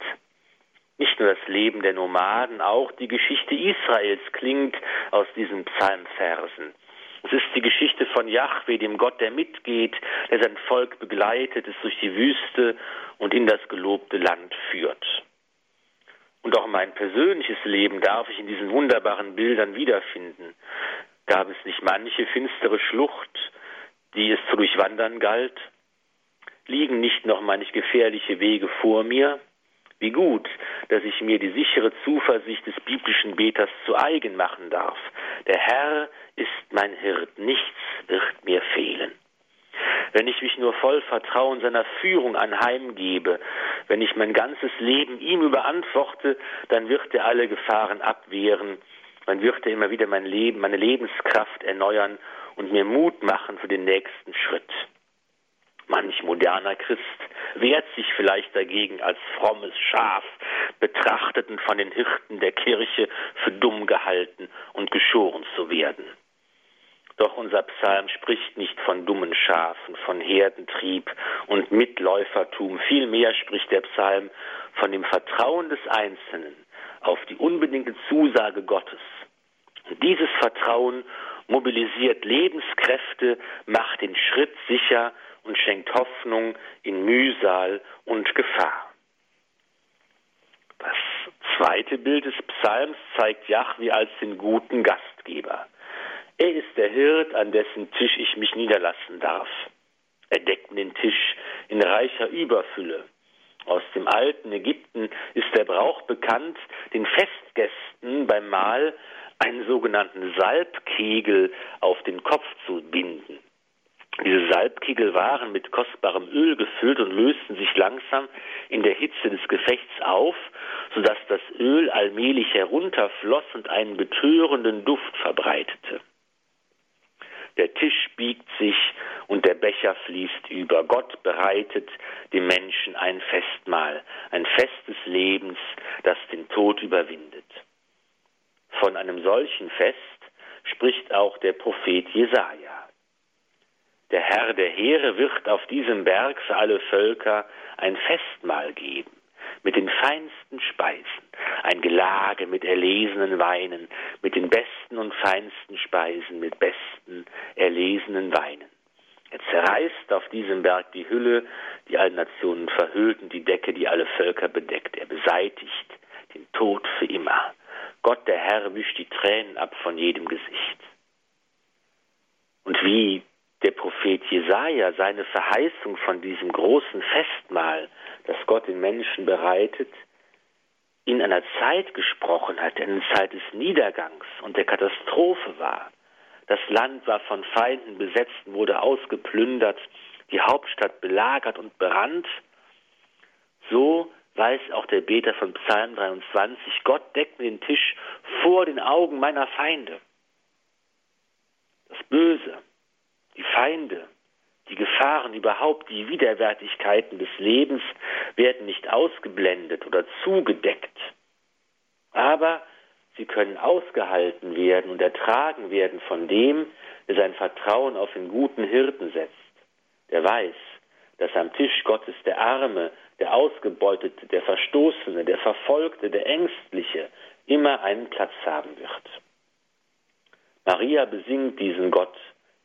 Nicht nur das Leben der Nomaden, auch die Geschichte Israels klingt aus diesen Psalmversen. Es ist die Geschichte von Yahweh, dem Gott, der mitgeht, der sein Volk begleitet, es durch die Wüste und in das gelobte Land führt. Und auch mein persönliches Leben darf ich in diesen wunderbaren Bildern wiederfinden. Gab es nicht manche finstere Schlucht, die es zu durchwandern galt? Liegen nicht noch manche gefährliche Wege vor mir? Wie gut, dass ich mir die sichere Zuversicht des biblischen Beters zu eigen machen darf. Der Herr ist mein Hirt, nichts wird mir fehlen. Wenn ich mich nur voll Vertrauen seiner Führung anheimgebe, wenn ich mein ganzes Leben ihm überantworte, dann wird er alle Gefahren abwehren, Man wird ja immer wieder mein Leben, meine Lebenskraft erneuern und mir Mut machen für den nächsten Schritt. Manch moderner Christ wehrt sich vielleicht dagegen, als frommes Schaf betrachtet und von den Hirten der Kirche für dumm gehalten und geschoren zu werden. Doch unser Psalm spricht nicht von dummen Schafen, von Herdentrieb und Mitläufertum. Vielmehr spricht der Psalm von dem Vertrauen des Einzelnen auf die unbedingte Zusage Gottes. Und dieses Vertrauen mobilisiert Lebenskräfte, macht den Schritt sicher und schenkt Hoffnung in Mühsal und Gefahr. Das zweite Bild des Psalms zeigt Jahwe als den guten Gastgeber. Er ist der Hirt, an dessen Tisch ich mich niederlassen darf. Er deckt den Tisch in reicher Überfülle. Aus dem alten Ägypten ist der Brauch bekannt, den Festgästen beim Mahl einen sogenannten Salbkegel auf den Kopf zu binden. Diese Salbkegel waren mit kostbarem Öl gefüllt und lösten sich langsam in der Hitze des Gefechts auf, sodass das Öl allmählich herunterfloss und einen betörenden Duft verbreitete. Der Tisch biegt sich und der Becher fließt über. Gott bereitet dem Menschen ein Festmahl, ein Fest des Lebens, das den Tod überwindet. Von einem solchen Fest spricht auch der Prophet Jesaja. Der Herr der Heere wird auf diesem Berg für alle Völker ein Festmahl geben, mit den feinsten Speisen, ein Gelage mit erlesenen Weinen, mit den besten und feinsten Speisen, mit besten erlesenen Weinen. Er zerreißt auf diesem Berg die Hülle, die alle Nationen verhüllt und die Decke, die alle Völker bedeckt. Er beseitigt den Tod für immer. Gott der Herr wischt die Tränen ab von jedem Gesicht. Und wie der Prophet Jesaja seine Verheißung von diesem großen Festmahl, das Gott den Menschen bereitet, in einer Zeit gesprochen hat, in einer Zeit des Niedergangs und der Katastrophe war. Das Land war von Feinden besetzt, wurde ausgeplündert, die Hauptstadt belagert und berannt. So weiß auch der Beter von Psalm 23, Gott deckt mir den Tisch vor den Augen meiner Feinde. Das Böse, die Feinde, die Gefahren überhaupt, die Widerwärtigkeiten des Lebens werden nicht ausgeblendet oder zugedeckt. Aber sie können ausgehalten werden und ertragen werden von dem, der sein Vertrauen auf den guten Hirten setzt, der weiß, dass am Tisch Gottes der Arme, der Ausgebeutete, der Verstoßene, der Verfolgte, der Ängstliche immer einen Platz haben wird. Maria besingt diesen Gott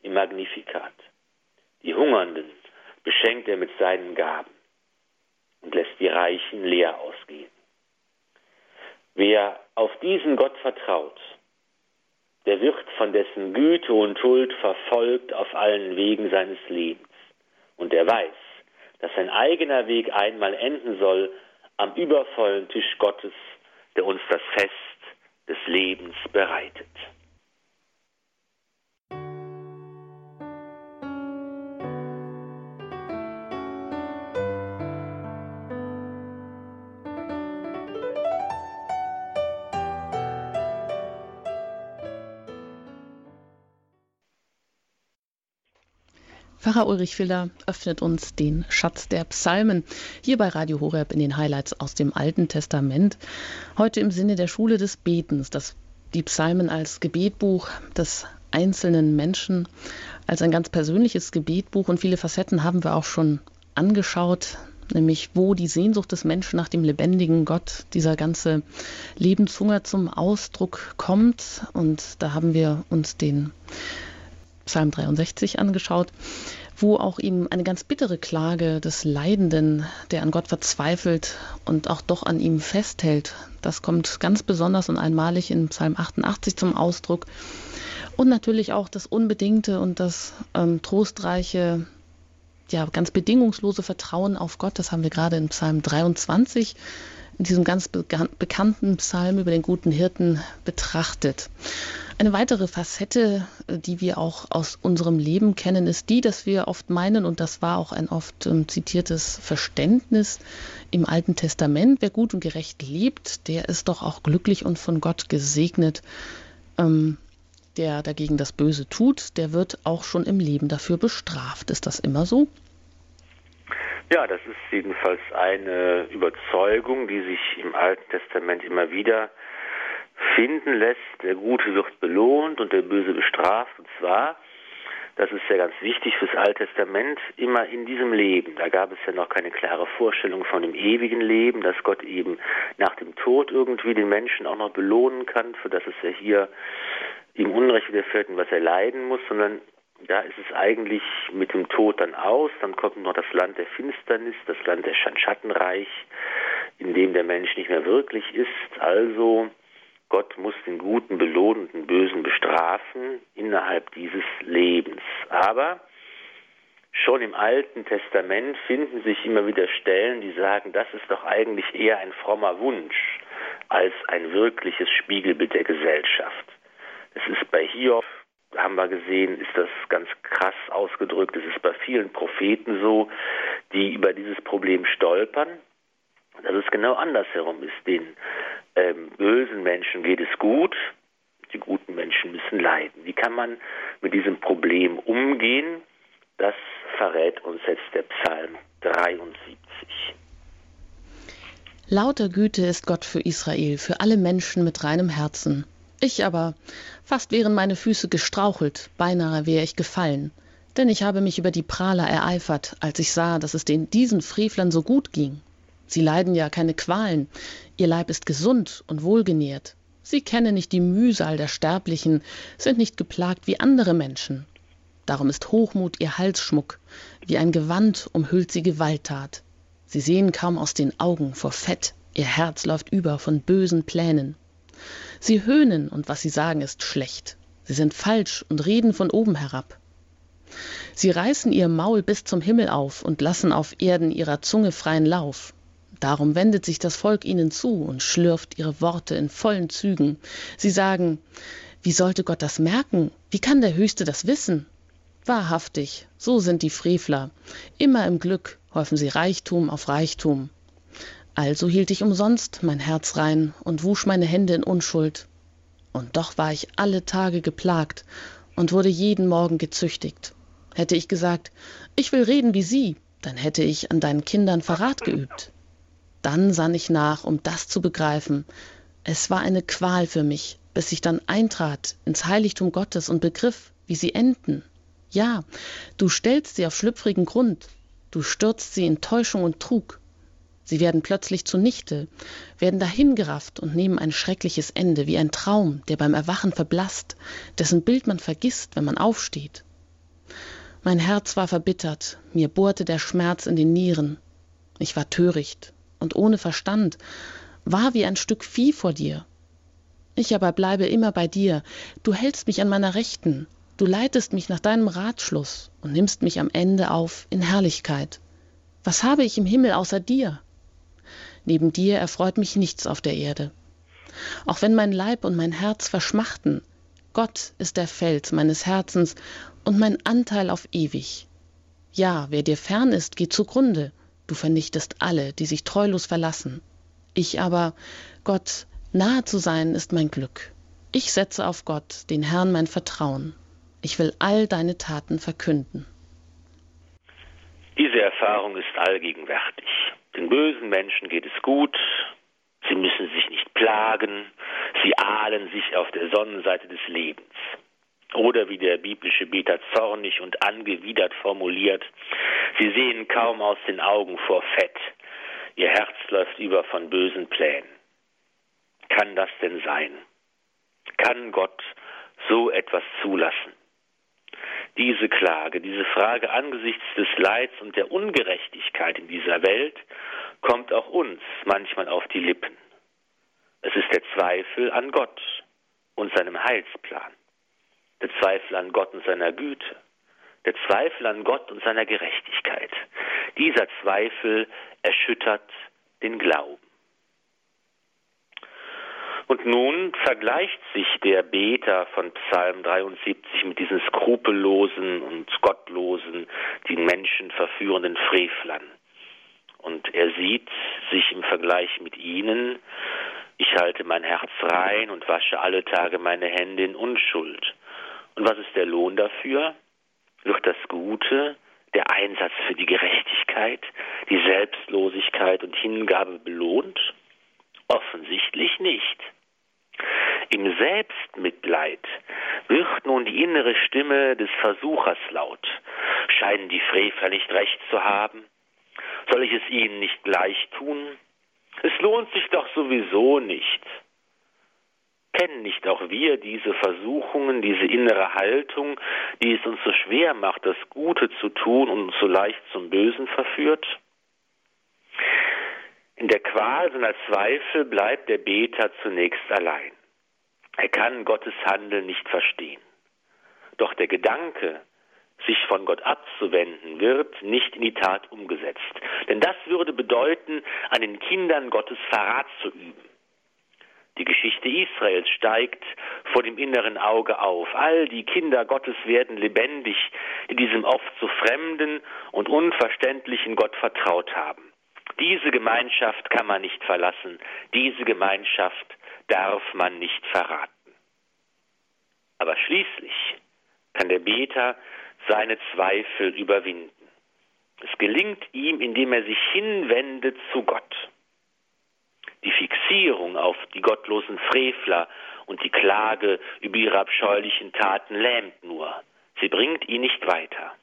im Magnificat. Die Hungernden beschenkt er mit seinen Gaben und lässt die Reichen leer ausgehen. Wer auf diesen Gott vertraut, der wird von dessen Güte und Huld verfolgt auf allen Wegen seines Lebens. Und er weiß, dass sein eigener Weg einmal enden soll am übervollen Tisch Gottes, der uns das Fest des Lebens bereitet. Pfarrer Ulrich Filler öffnet uns den Schatz der Psalmen hier bei Radio Horeb in den Highlights aus dem Alten Testament. Heute im Sinne der Schule des Betens, das die Psalmen als Gebetbuch des einzelnen Menschen, als ein ganz persönliches Gebetbuch und viele Facetten haben wir auch schon angeschaut, nämlich wo die Sehnsucht des Menschen nach dem lebendigen Gott, dieser ganze Lebenshunger zum Ausdruck kommt. Und da haben wir uns den Psalm 63 angeschaut, wo auch ihm eine ganz bittere Klage des Leidenden, der an Gott verzweifelt und auch doch an ihm festhält, das kommt ganz besonders und einmalig in Psalm 88 zum Ausdruck. Und natürlich auch das unbedingte und das ähm, trostreiche, ja, ganz bedingungslose Vertrauen auf Gott, das haben wir gerade in Psalm 23 in diesem ganz bekannten Psalm über den guten Hirten betrachtet. Eine weitere Facette, die wir auch aus unserem Leben kennen, ist die, dass wir oft meinen, und das war auch ein oft ähm, zitiertes Verständnis im Alten Testament, wer gut und gerecht lebt, der ist doch auch glücklich und von Gott gesegnet. ähm, der dagegen das Böse tut, der wird auch schon im Leben dafür bestraft. Ist das immer so? Ja, das ist jedenfalls eine Überzeugung, die sich im Alten Testament immer wieder finden lässt. Der Gute wird belohnt und der Böse bestraft. Und zwar, das ist ja ganz wichtig fürs Alte Testament, immer in diesem Leben. Da gab es ja noch keine klare Vorstellung von dem ewigen Leben, dass Gott eben nach dem Tod irgendwie den Menschen auch noch belohnen kann, für das es ja hier ihm Unrecht widerfährt und was er leiden muss, sondern da ist es eigentlich mit dem Tod dann aus. Dann kommt noch das Land der Finsternis, das Land der Schattenreich, in dem der Mensch nicht mehr wirklich ist. Also Gott muss den Guten belohnen und den Bösen bestrafen innerhalb dieses Lebens. Aber schon im Alten Testament finden sich immer wieder Stellen, die sagen, das ist doch eigentlich eher ein frommer Wunsch als ein wirkliches Spiegelbild der Gesellschaft. Es ist bei Hiob, haben wir gesehen, ist das ganz krass ausgedrückt. Es ist bei vielen Propheten so, die über dieses Problem stolpern, dass es genau andersherum ist. Den ähm, bösen Menschen geht es gut, die guten Menschen müssen leiden. Wie kann man mit diesem Problem umgehen? Das verrät uns jetzt der Psalm 73. Lauter Güte ist Gott für Israel, für alle Menschen mit reinem Herzen. Ich aber, fast wären meine Füße gestrauchelt, beinahe wäre ich gefallen, denn ich habe mich über die Prahler ereifert, als ich sah, dass es den diesen Frevlern so gut ging. Sie leiden ja keine Qualen, ihr Leib ist gesund und wohlgenährt. Sie kennen nicht die Mühsal der Sterblichen, sind nicht geplagt wie andere Menschen. Darum ist Hochmut ihr Halsschmuck, wie ein Gewand umhüllt sie Gewalttat. Sie sehen kaum aus den Augen vor Fett, ihr Herz läuft über von bösen Plänen. Sie höhnen, und was sie sagen, ist schlecht. Sie sind falsch und reden von oben herab. Sie reißen ihr Maul bis zum Himmel auf und lassen auf Erden ihrer Zunge freien Lauf. Darum wendet sich das Volk ihnen zu und schlürft ihre Worte in vollen Zügen. Sie sagen, wie sollte Gott das merken? Wie kann der Höchste das wissen? Wahrhaftig, so sind die Frevler. Immer im Glück häufen sie Reichtum auf Reichtum. Also hielt ich umsonst mein Herz rein und wusch meine Hände in Unschuld. Und doch war ich alle Tage geplagt und wurde jeden Morgen gezüchtigt. Hätte ich gesagt, ich will reden wie Sie, dann hätte ich an deinen Kindern Verrat geübt. Dann sann ich nach, um das zu begreifen. Es war eine Qual für mich, bis ich dann eintrat ins Heiligtum Gottes und begriff, wie sie enden. Ja, du stellst sie auf schlüpfrigen Grund, du stürzt sie in Täuschung und Trug, Sie werden plötzlich zunichte, werden dahingerafft und nehmen ein schreckliches Ende, wie ein Traum, der beim Erwachen verblasst, dessen Bild man vergisst, wenn man aufsteht. Mein Herz war verbittert, mir bohrte der Schmerz in den Nieren. Ich war töricht und ohne Verstand, war wie ein Stück Vieh vor dir. Ich aber bleibe immer bei dir, du hältst mich an meiner Rechten, du leitest mich nach deinem Ratschluss und nimmst mich am Ende auf in Herrlichkeit. Was habe ich im Himmel außer dir? Neben dir erfreut mich nichts auf der Erde. Auch wenn mein Leib und mein Herz verschmachten, Gott ist der Fels meines Herzens und mein Anteil auf ewig. Ja, wer dir fern ist, geht zugrunde. Du vernichtest alle, die sich treulos verlassen. Ich aber, Gott, nahe zu sein, ist mein Glück. Ich setze auf Gott, den Herrn, mein Vertrauen. Ich will all deine Taten verkünden. Erfahrung ist allgegenwärtig. Den bösen Menschen geht es gut, sie müssen sich nicht plagen, sie ahlen sich auf der Sonnenseite des Lebens. Oder wie der biblische Beter zornig und angewidert formuliert, sie sehen kaum aus den Augen vor Fett, ihr Herz läuft über von bösen Plänen. Kann das denn sein? Kann Gott so etwas zulassen? Diese Klage, diese Frage angesichts des Leids und der Ungerechtigkeit in dieser Welt kommt auch uns manchmal auf die Lippen. Es ist der Zweifel an Gott und seinem Heilsplan, der Zweifel an Gott und seiner Güte, der Zweifel an Gott und seiner Gerechtigkeit. Dieser Zweifel erschüttert den Glauben. Und nun vergleicht sich der Beter von Psalm 73 mit diesen skrupellosen und gottlosen, die Menschen verführenden Frevlern. Und er sieht sich im Vergleich mit ihnen Ich halte mein Herz rein und wasche alle Tage meine Hände in Unschuld. Und was ist der Lohn dafür? Wird das Gute, der Einsatz für die Gerechtigkeit, die Selbstlosigkeit und Hingabe belohnt? Offensichtlich nicht. Im Selbstmitleid wird nun die innere Stimme des Versuchers laut. Scheinen die Frevler nicht recht zu haben? Soll ich es ihnen nicht gleich tun? Es lohnt sich doch sowieso nicht. Kennen nicht auch wir diese Versuchungen, diese innere Haltung, die es uns so schwer macht, das Gute zu tun und uns so leicht zum Bösen verführt? In der Qual seiner Zweifel bleibt der Beter zunächst allein. Er kann Gottes Handeln nicht verstehen. Doch der Gedanke, sich von Gott abzuwenden, wird nicht in die Tat umgesetzt. Denn das würde bedeuten, an den Kindern Gottes Verrat zu üben. Die Geschichte Israels steigt vor dem inneren Auge auf. All die Kinder Gottes werden lebendig in diesem oft so fremden und unverständlichen Gott vertraut haben. Diese Gemeinschaft kann man nicht verlassen, diese Gemeinschaft darf man nicht verraten. Aber schließlich kann der Beter seine Zweifel überwinden. Es gelingt ihm, indem er sich hinwendet zu Gott. Die Fixierung auf die gottlosen Frevler und die Klage über ihre abscheulichen Taten lähmt nur. Sie bringt ihn nicht weiter.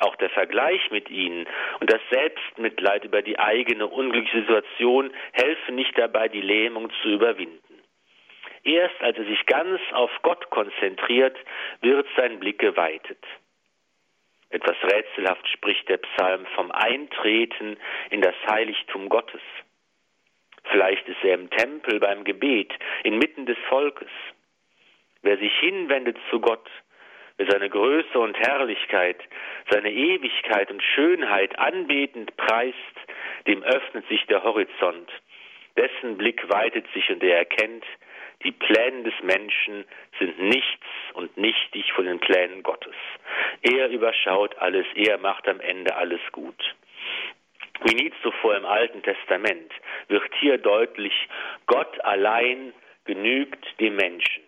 Auch der Vergleich mit ihnen und das Selbstmitleid über die eigene unglückliche Situation helfen nicht dabei, die Lähmung zu überwinden. Erst als er sich ganz auf Gott konzentriert, wird sein Blick geweitet. Etwas rätselhaft spricht der Psalm vom Eintreten in das Heiligtum Gottes. Vielleicht ist er im Tempel beim Gebet, inmitten des Volkes. Wer sich hinwendet zu Gott, seine Größe und Herrlichkeit, seine Ewigkeit und Schönheit anbetend preist, dem öffnet sich der Horizont. Dessen Blick weitet sich und er erkennt, die Pläne des Menschen sind nichts und nichtig von den Plänen Gottes. Er überschaut alles, er macht am Ende alles gut. Wie nie zuvor im Alten Testament wird hier deutlich, Gott allein genügt dem Menschen.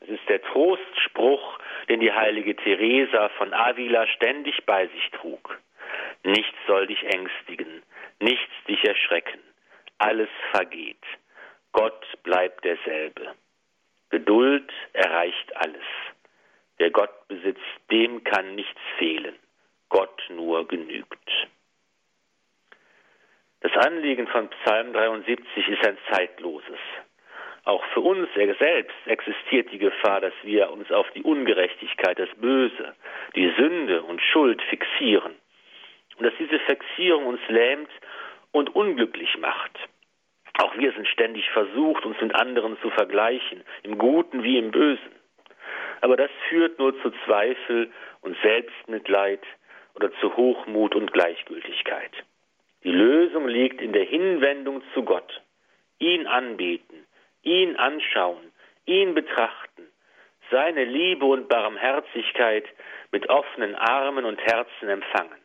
Es ist der Trostspruch, den die heilige Teresa von Avila ständig bei sich trug. Nichts soll dich ängstigen, nichts dich erschrecken, alles vergeht. Gott bleibt derselbe. Geduld erreicht alles. Wer Gott besitzt, dem kann nichts fehlen. Gott nur genügt. Das Anliegen von Psalm 73 ist ein zeitloses. Auch für uns selbst existiert die Gefahr, dass wir uns auf die Ungerechtigkeit, das Böse, die Sünde und Schuld fixieren. Und dass diese Fixierung uns lähmt und unglücklich macht. Auch wir sind ständig versucht, uns mit anderen zu vergleichen, im Guten wie im Bösen. Aber das führt nur zu Zweifel und Selbstmitleid oder zu Hochmut und Gleichgültigkeit. Die Lösung liegt in der Hinwendung zu Gott, ihn anbeten, ihn anschauen, ihn betrachten, seine Liebe und Barmherzigkeit mit offenen Armen und Herzen empfangen.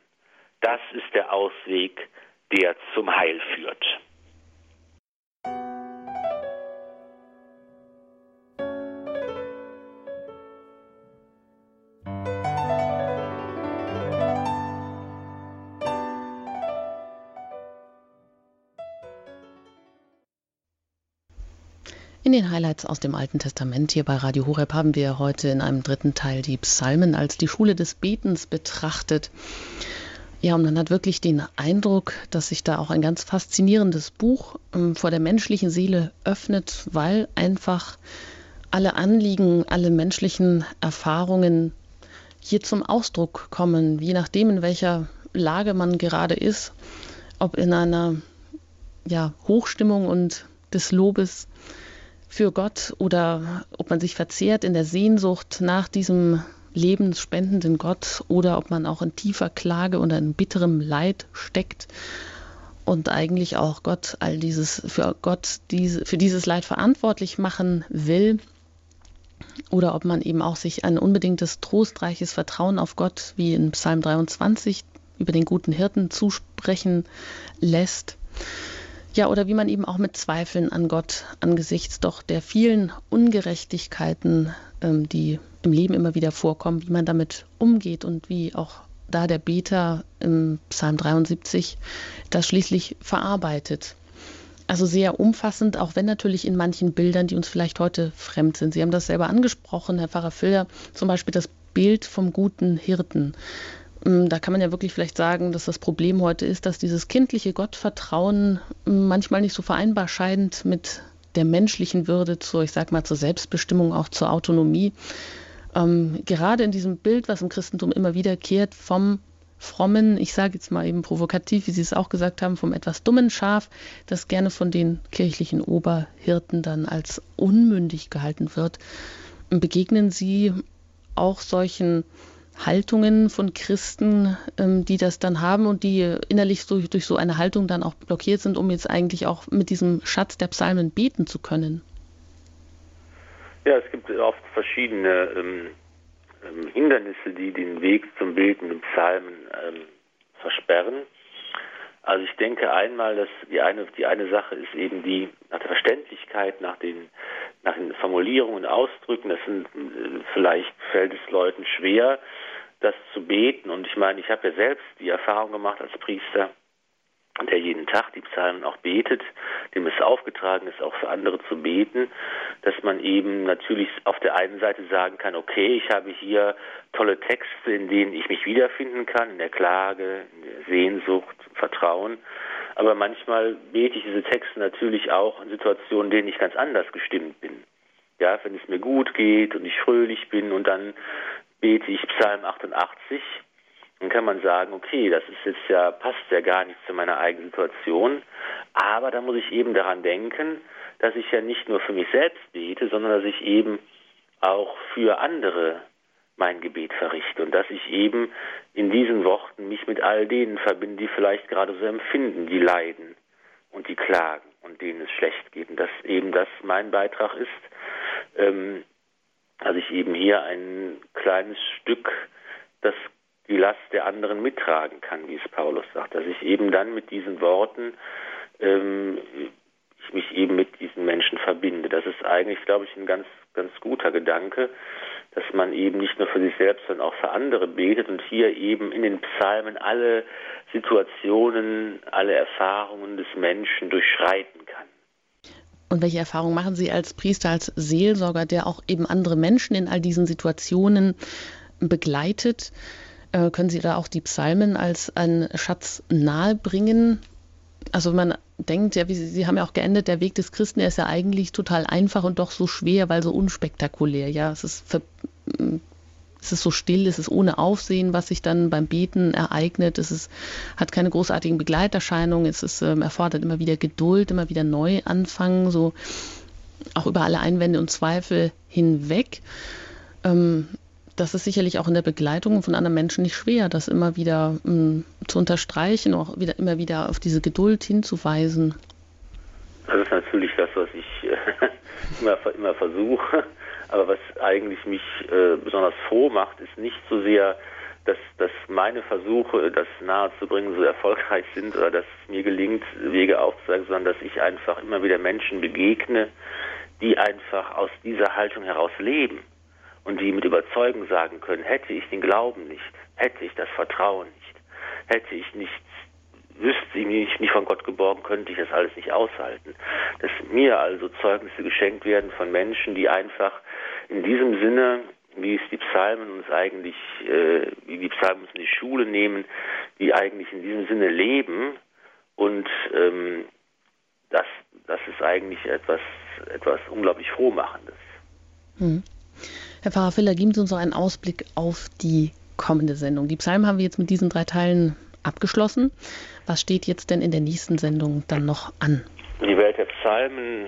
Das ist der Ausweg, der zum Heil führt. Den Highlights aus dem Alten Testament hier bei Radio Horeb haben wir heute in einem dritten Teil die Psalmen als die Schule des Betens betrachtet. Ja, und man hat wirklich den Eindruck, dass sich da auch ein ganz faszinierendes Buch ähm, vor der menschlichen Seele öffnet, weil einfach alle Anliegen, alle menschlichen Erfahrungen hier zum Ausdruck kommen, je nachdem, in welcher Lage man gerade ist, ob in einer ja, Hochstimmung und des Lobes für Gott oder ob man sich verzehrt in der Sehnsucht nach diesem lebensspendenden Gott oder ob man auch in tiefer Klage oder in bitterem Leid steckt und eigentlich auch Gott all dieses für Gott diese für dieses Leid verantwortlich machen will oder ob man eben auch sich ein unbedingtes trostreiches Vertrauen auf Gott wie in Psalm 23 über den guten Hirten zusprechen lässt. Ja, oder wie man eben auch mit Zweifeln an Gott angesichts doch der vielen Ungerechtigkeiten, ähm, die im Leben immer wieder vorkommen, wie man damit umgeht und wie auch da der Beter im Psalm 73 das schließlich verarbeitet. Also sehr umfassend, auch wenn natürlich in manchen Bildern, die uns vielleicht heute fremd sind. Sie haben das selber angesprochen, Herr Pfarrer Filder, zum Beispiel das Bild vom guten Hirten. Mm, da kann man ja wirklich vielleicht sagen, dass das Problem heute ist, dass dieses kindliche Gottvertrauen mm, manchmal nicht so vereinbar scheint mit der menschlichen Würde zur, ich sag mal, zur Selbstbestimmung, auch zur Autonomie. Ähm, gerade in diesem Bild, was im Christentum immer wiederkehrt, vom frommen, ich sage jetzt mal eben provokativ, wie Sie es auch gesagt haben, vom etwas dummen Schaf, das gerne von den kirchlichen Oberhirten dann als unmündig gehalten wird. Begegnen Sie auch solchen Haltungen von Christen, ähm, die das dann haben und die innerlich durch, durch so eine Haltung dann auch blockiert sind, um jetzt eigentlich auch mit diesem Schatz der Psalmen beten zu können? Ja, es gibt oft verschiedene ähm, ähm, Hindernisse, die den Weg zum Beten im Psalmen ähm, versperren. Also ich denke einmal, dass die eine, die eine Sache ist eben die nach der Verständlichkeit, nach den, nach den Formulierungen, Ausdrücken. Das sind äh, vielleicht fällt es Leuten schwer, das zu beten. Und ich meine, ich habe ja selbst die Erfahrung gemacht als Priester, der jeden Tag die Psalmen auch betet, dem es aufgetragen ist, auch für andere zu beten, dass man eben natürlich auf der einen Seite sagen kann, okay, ich habe hier tolle Texte, in denen ich mich wiederfinden kann, in der Klage, in der Sehnsucht, Vertrauen. Aber manchmal bete ich diese Texte natürlich auch in Situationen, in denen ich ganz anders gestimmt bin. Ja, wenn es mir gut geht und ich fröhlich bin und dann bete ich Psalm 88 dann kann man sagen, okay, das ist jetzt ja, passt ja gar nicht zu meiner eigenen Situation. Aber da muss ich eben daran denken, dass ich ja nicht nur für mich selbst bete, sondern dass ich eben auch für andere mein Gebet verrichte und dass ich eben in diesen Worten mich mit all denen verbinde, die vielleicht gerade so empfinden, die leiden und die klagen und denen es schlecht geht. Und dass eben das mein Beitrag ist, ähm, dass ich eben hier ein kleines Stück das die Last der anderen mittragen kann, wie es Paulus sagt. Dass ich eben dann mit diesen Worten ähm, ich mich eben mit diesen Menschen verbinde. Das ist eigentlich, glaube ich, ein ganz, ganz guter Gedanke, dass man eben nicht nur für sich selbst, sondern auch für andere betet und hier eben in den Psalmen alle Situationen, alle Erfahrungen des Menschen durchschreiten kann. Und welche Erfahrungen machen Sie als Priester, als Seelsorger, der auch eben andere Menschen in all diesen Situationen begleitet? Äh, können Sie da auch die Psalmen als einen Schatz nahebringen? Also man denkt ja, wie Sie, Sie haben ja auch geendet, der Weg des Christen, der ist ja eigentlich total einfach und doch so schwer, weil so unspektakulär. Ja, es ist, es ist so still, es ist ohne Aufsehen, was sich dann beim Beten ereignet. Es ist, hat keine großartigen Begleiterscheinungen. Es ist, ähm, erfordert immer wieder Geduld, immer wieder neu anfangen, so auch über alle Einwände und Zweifel hinweg. Ähm, das ist sicherlich auch in der Begleitung von anderen Menschen nicht schwer, das immer wieder mh, hm, zu unterstreichen, auch wieder, immer wieder auf diese Geduld hinzuweisen. Das ist natürlich das, was ich äh, [laughs] immer, immer versuche. Aber was eigentlich mich äh, besonders froh macht, ist nicht so sehr, dass, dass meine Versuche, das nahezubringen, so erfolgreich sind oder dass es mir gelingt, Wege aufzuzeigen, sondern dass ich einfach immer wieder Menschen begegne, die einfach aus dieser Haltung heraus leben und die mit Überzeugung sagen können, hätte ich den Glauben nicht, hätte ich das Vertrauen nicht, hätte ich nichts, wüsste ich mich nicht von Gott geborgen, könnte ich das alles nicht aushalten. Dass mir also Zeugnisse geschenkt werden von Menschen, die einfach in diesem Sinne, wie es die Psalmen uns eigentlich, äh, wie die Psalmen uns in die Schule nehmen, die eigentlich in diesem Sinne leben und ähm, das, das ist eigentlich etwas, etwas unglaublich Frohmachendes. Hm. Herr Pfarrer Filler, geben Sie uns noch einen Ausblick auf die kommende Sendung. Die Psalmen haben wir jetzt mit diesen drei Teilen abgeschlossen. Was steht jetzt denn in der nächsten Sendung dann noch an? Die Welt der Psalmen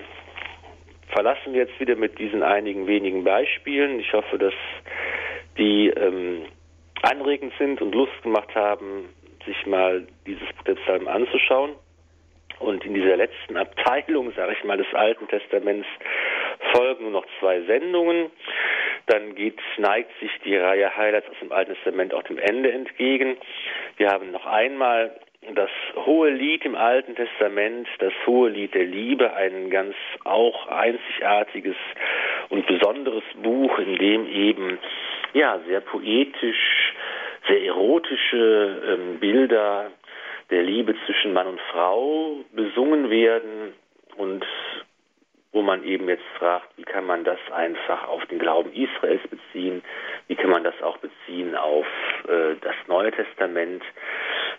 verlassen wir jetzt wieder mit diesen einigen wenigen Beispielen. Ich hoffe, dass die ähm, anregend sind und Lust gemacht haben, sich mal dieses Buch der Psalmen anzuschauen. Und in dieser letzten Abteilung, [laughs] sage ich mal, des Alten Testaments folgen nur noch zwei Sendungen. Dann geht, neigt sich die Reihe Highlights aus dem Alten Testament auch dem Ende entgegen. Wir haben noch einmal das hohe Lied im Alten Testament, das hohe Lied der Liebe, ein ganz auch einzigartiges und besonderes Buch, in dem eben ja sehr poetisch, sehr erotische ähm, Bilder der Liebe zwischen Mann und Frau besungen werden man eben jetzt fragt, wie kann man das einfach auf den Glauben Israels beziehen, wie kann man das auch beziehen auf äh, das Neue Testament.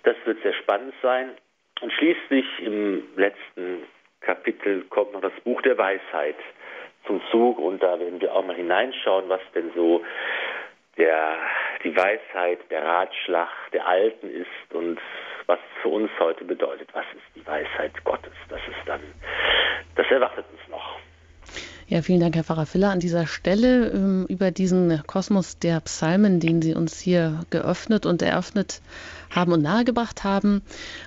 Das wird sehr spannend sein. Und schließlich im letzten Kapitel kommt noch das Buch der Weisheit zum Zug und da werden wir auch mal hineinschauen, was denn so der, die Weisheit, der Ratschlag der Alten ist und was für uns heute bedeutet. Was ist die Weisheit Gottes? Das ist dann, das erwartet uns noch. Ja, vielen Dank, Herr Pfarrer Filler, an dieser Stelle ähm, über diesen Kosmos der Psalmen, den Sie uns hier geöffnet und eröffnet haben und nahegebracht haben.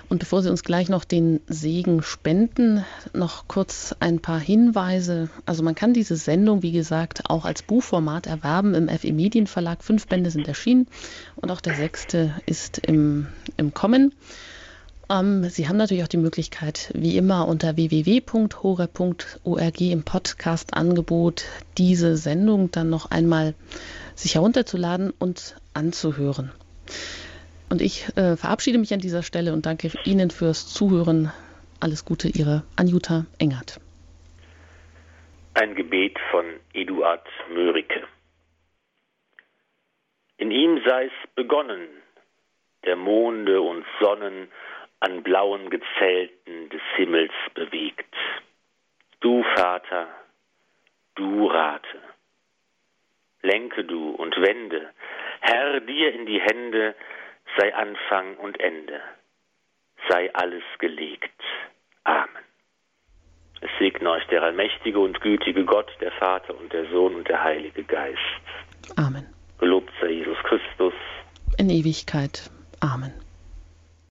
Und bevor Sie uns gleich noch den Segen spenden, noch kurz ein paar Hinweise. Also man kann diese Sendung, wie gesagt, auch als Buchformat erwerben im FE Medienverlag. Fünf Bände sind erschienen und auch der sechste ist im, im Kommen. Ähm, Sie haben natürlich auch die Möglichkeit, wie immer unter www.hore.org im Podcast-Angebot diese Sendung dann noch einmal sich herunterzuladen und anzuhören. Und ich äh, verabschiede mich an dieser Stelle und danke Ihnen fürs Zuhören. Alles Gute, Ihre Anjuta Engert. Ein Gebet von Eduard Mörike. In ihm sei es begonnen, der Monde und Sonnen an blauen Gezelten des Himmels bewegt. Du, Vater, du rate. Lenke du und wende, Herr, dir in die Hände sei Anfang und Ende, sei alles gelegt. Amen. Es segne euch der allmächtige und gütige Gott, der Vater und der Sohn und der Heilige Geist. Amen. Gelobt sei Jesus Christus. In Ewigkeit. Amen.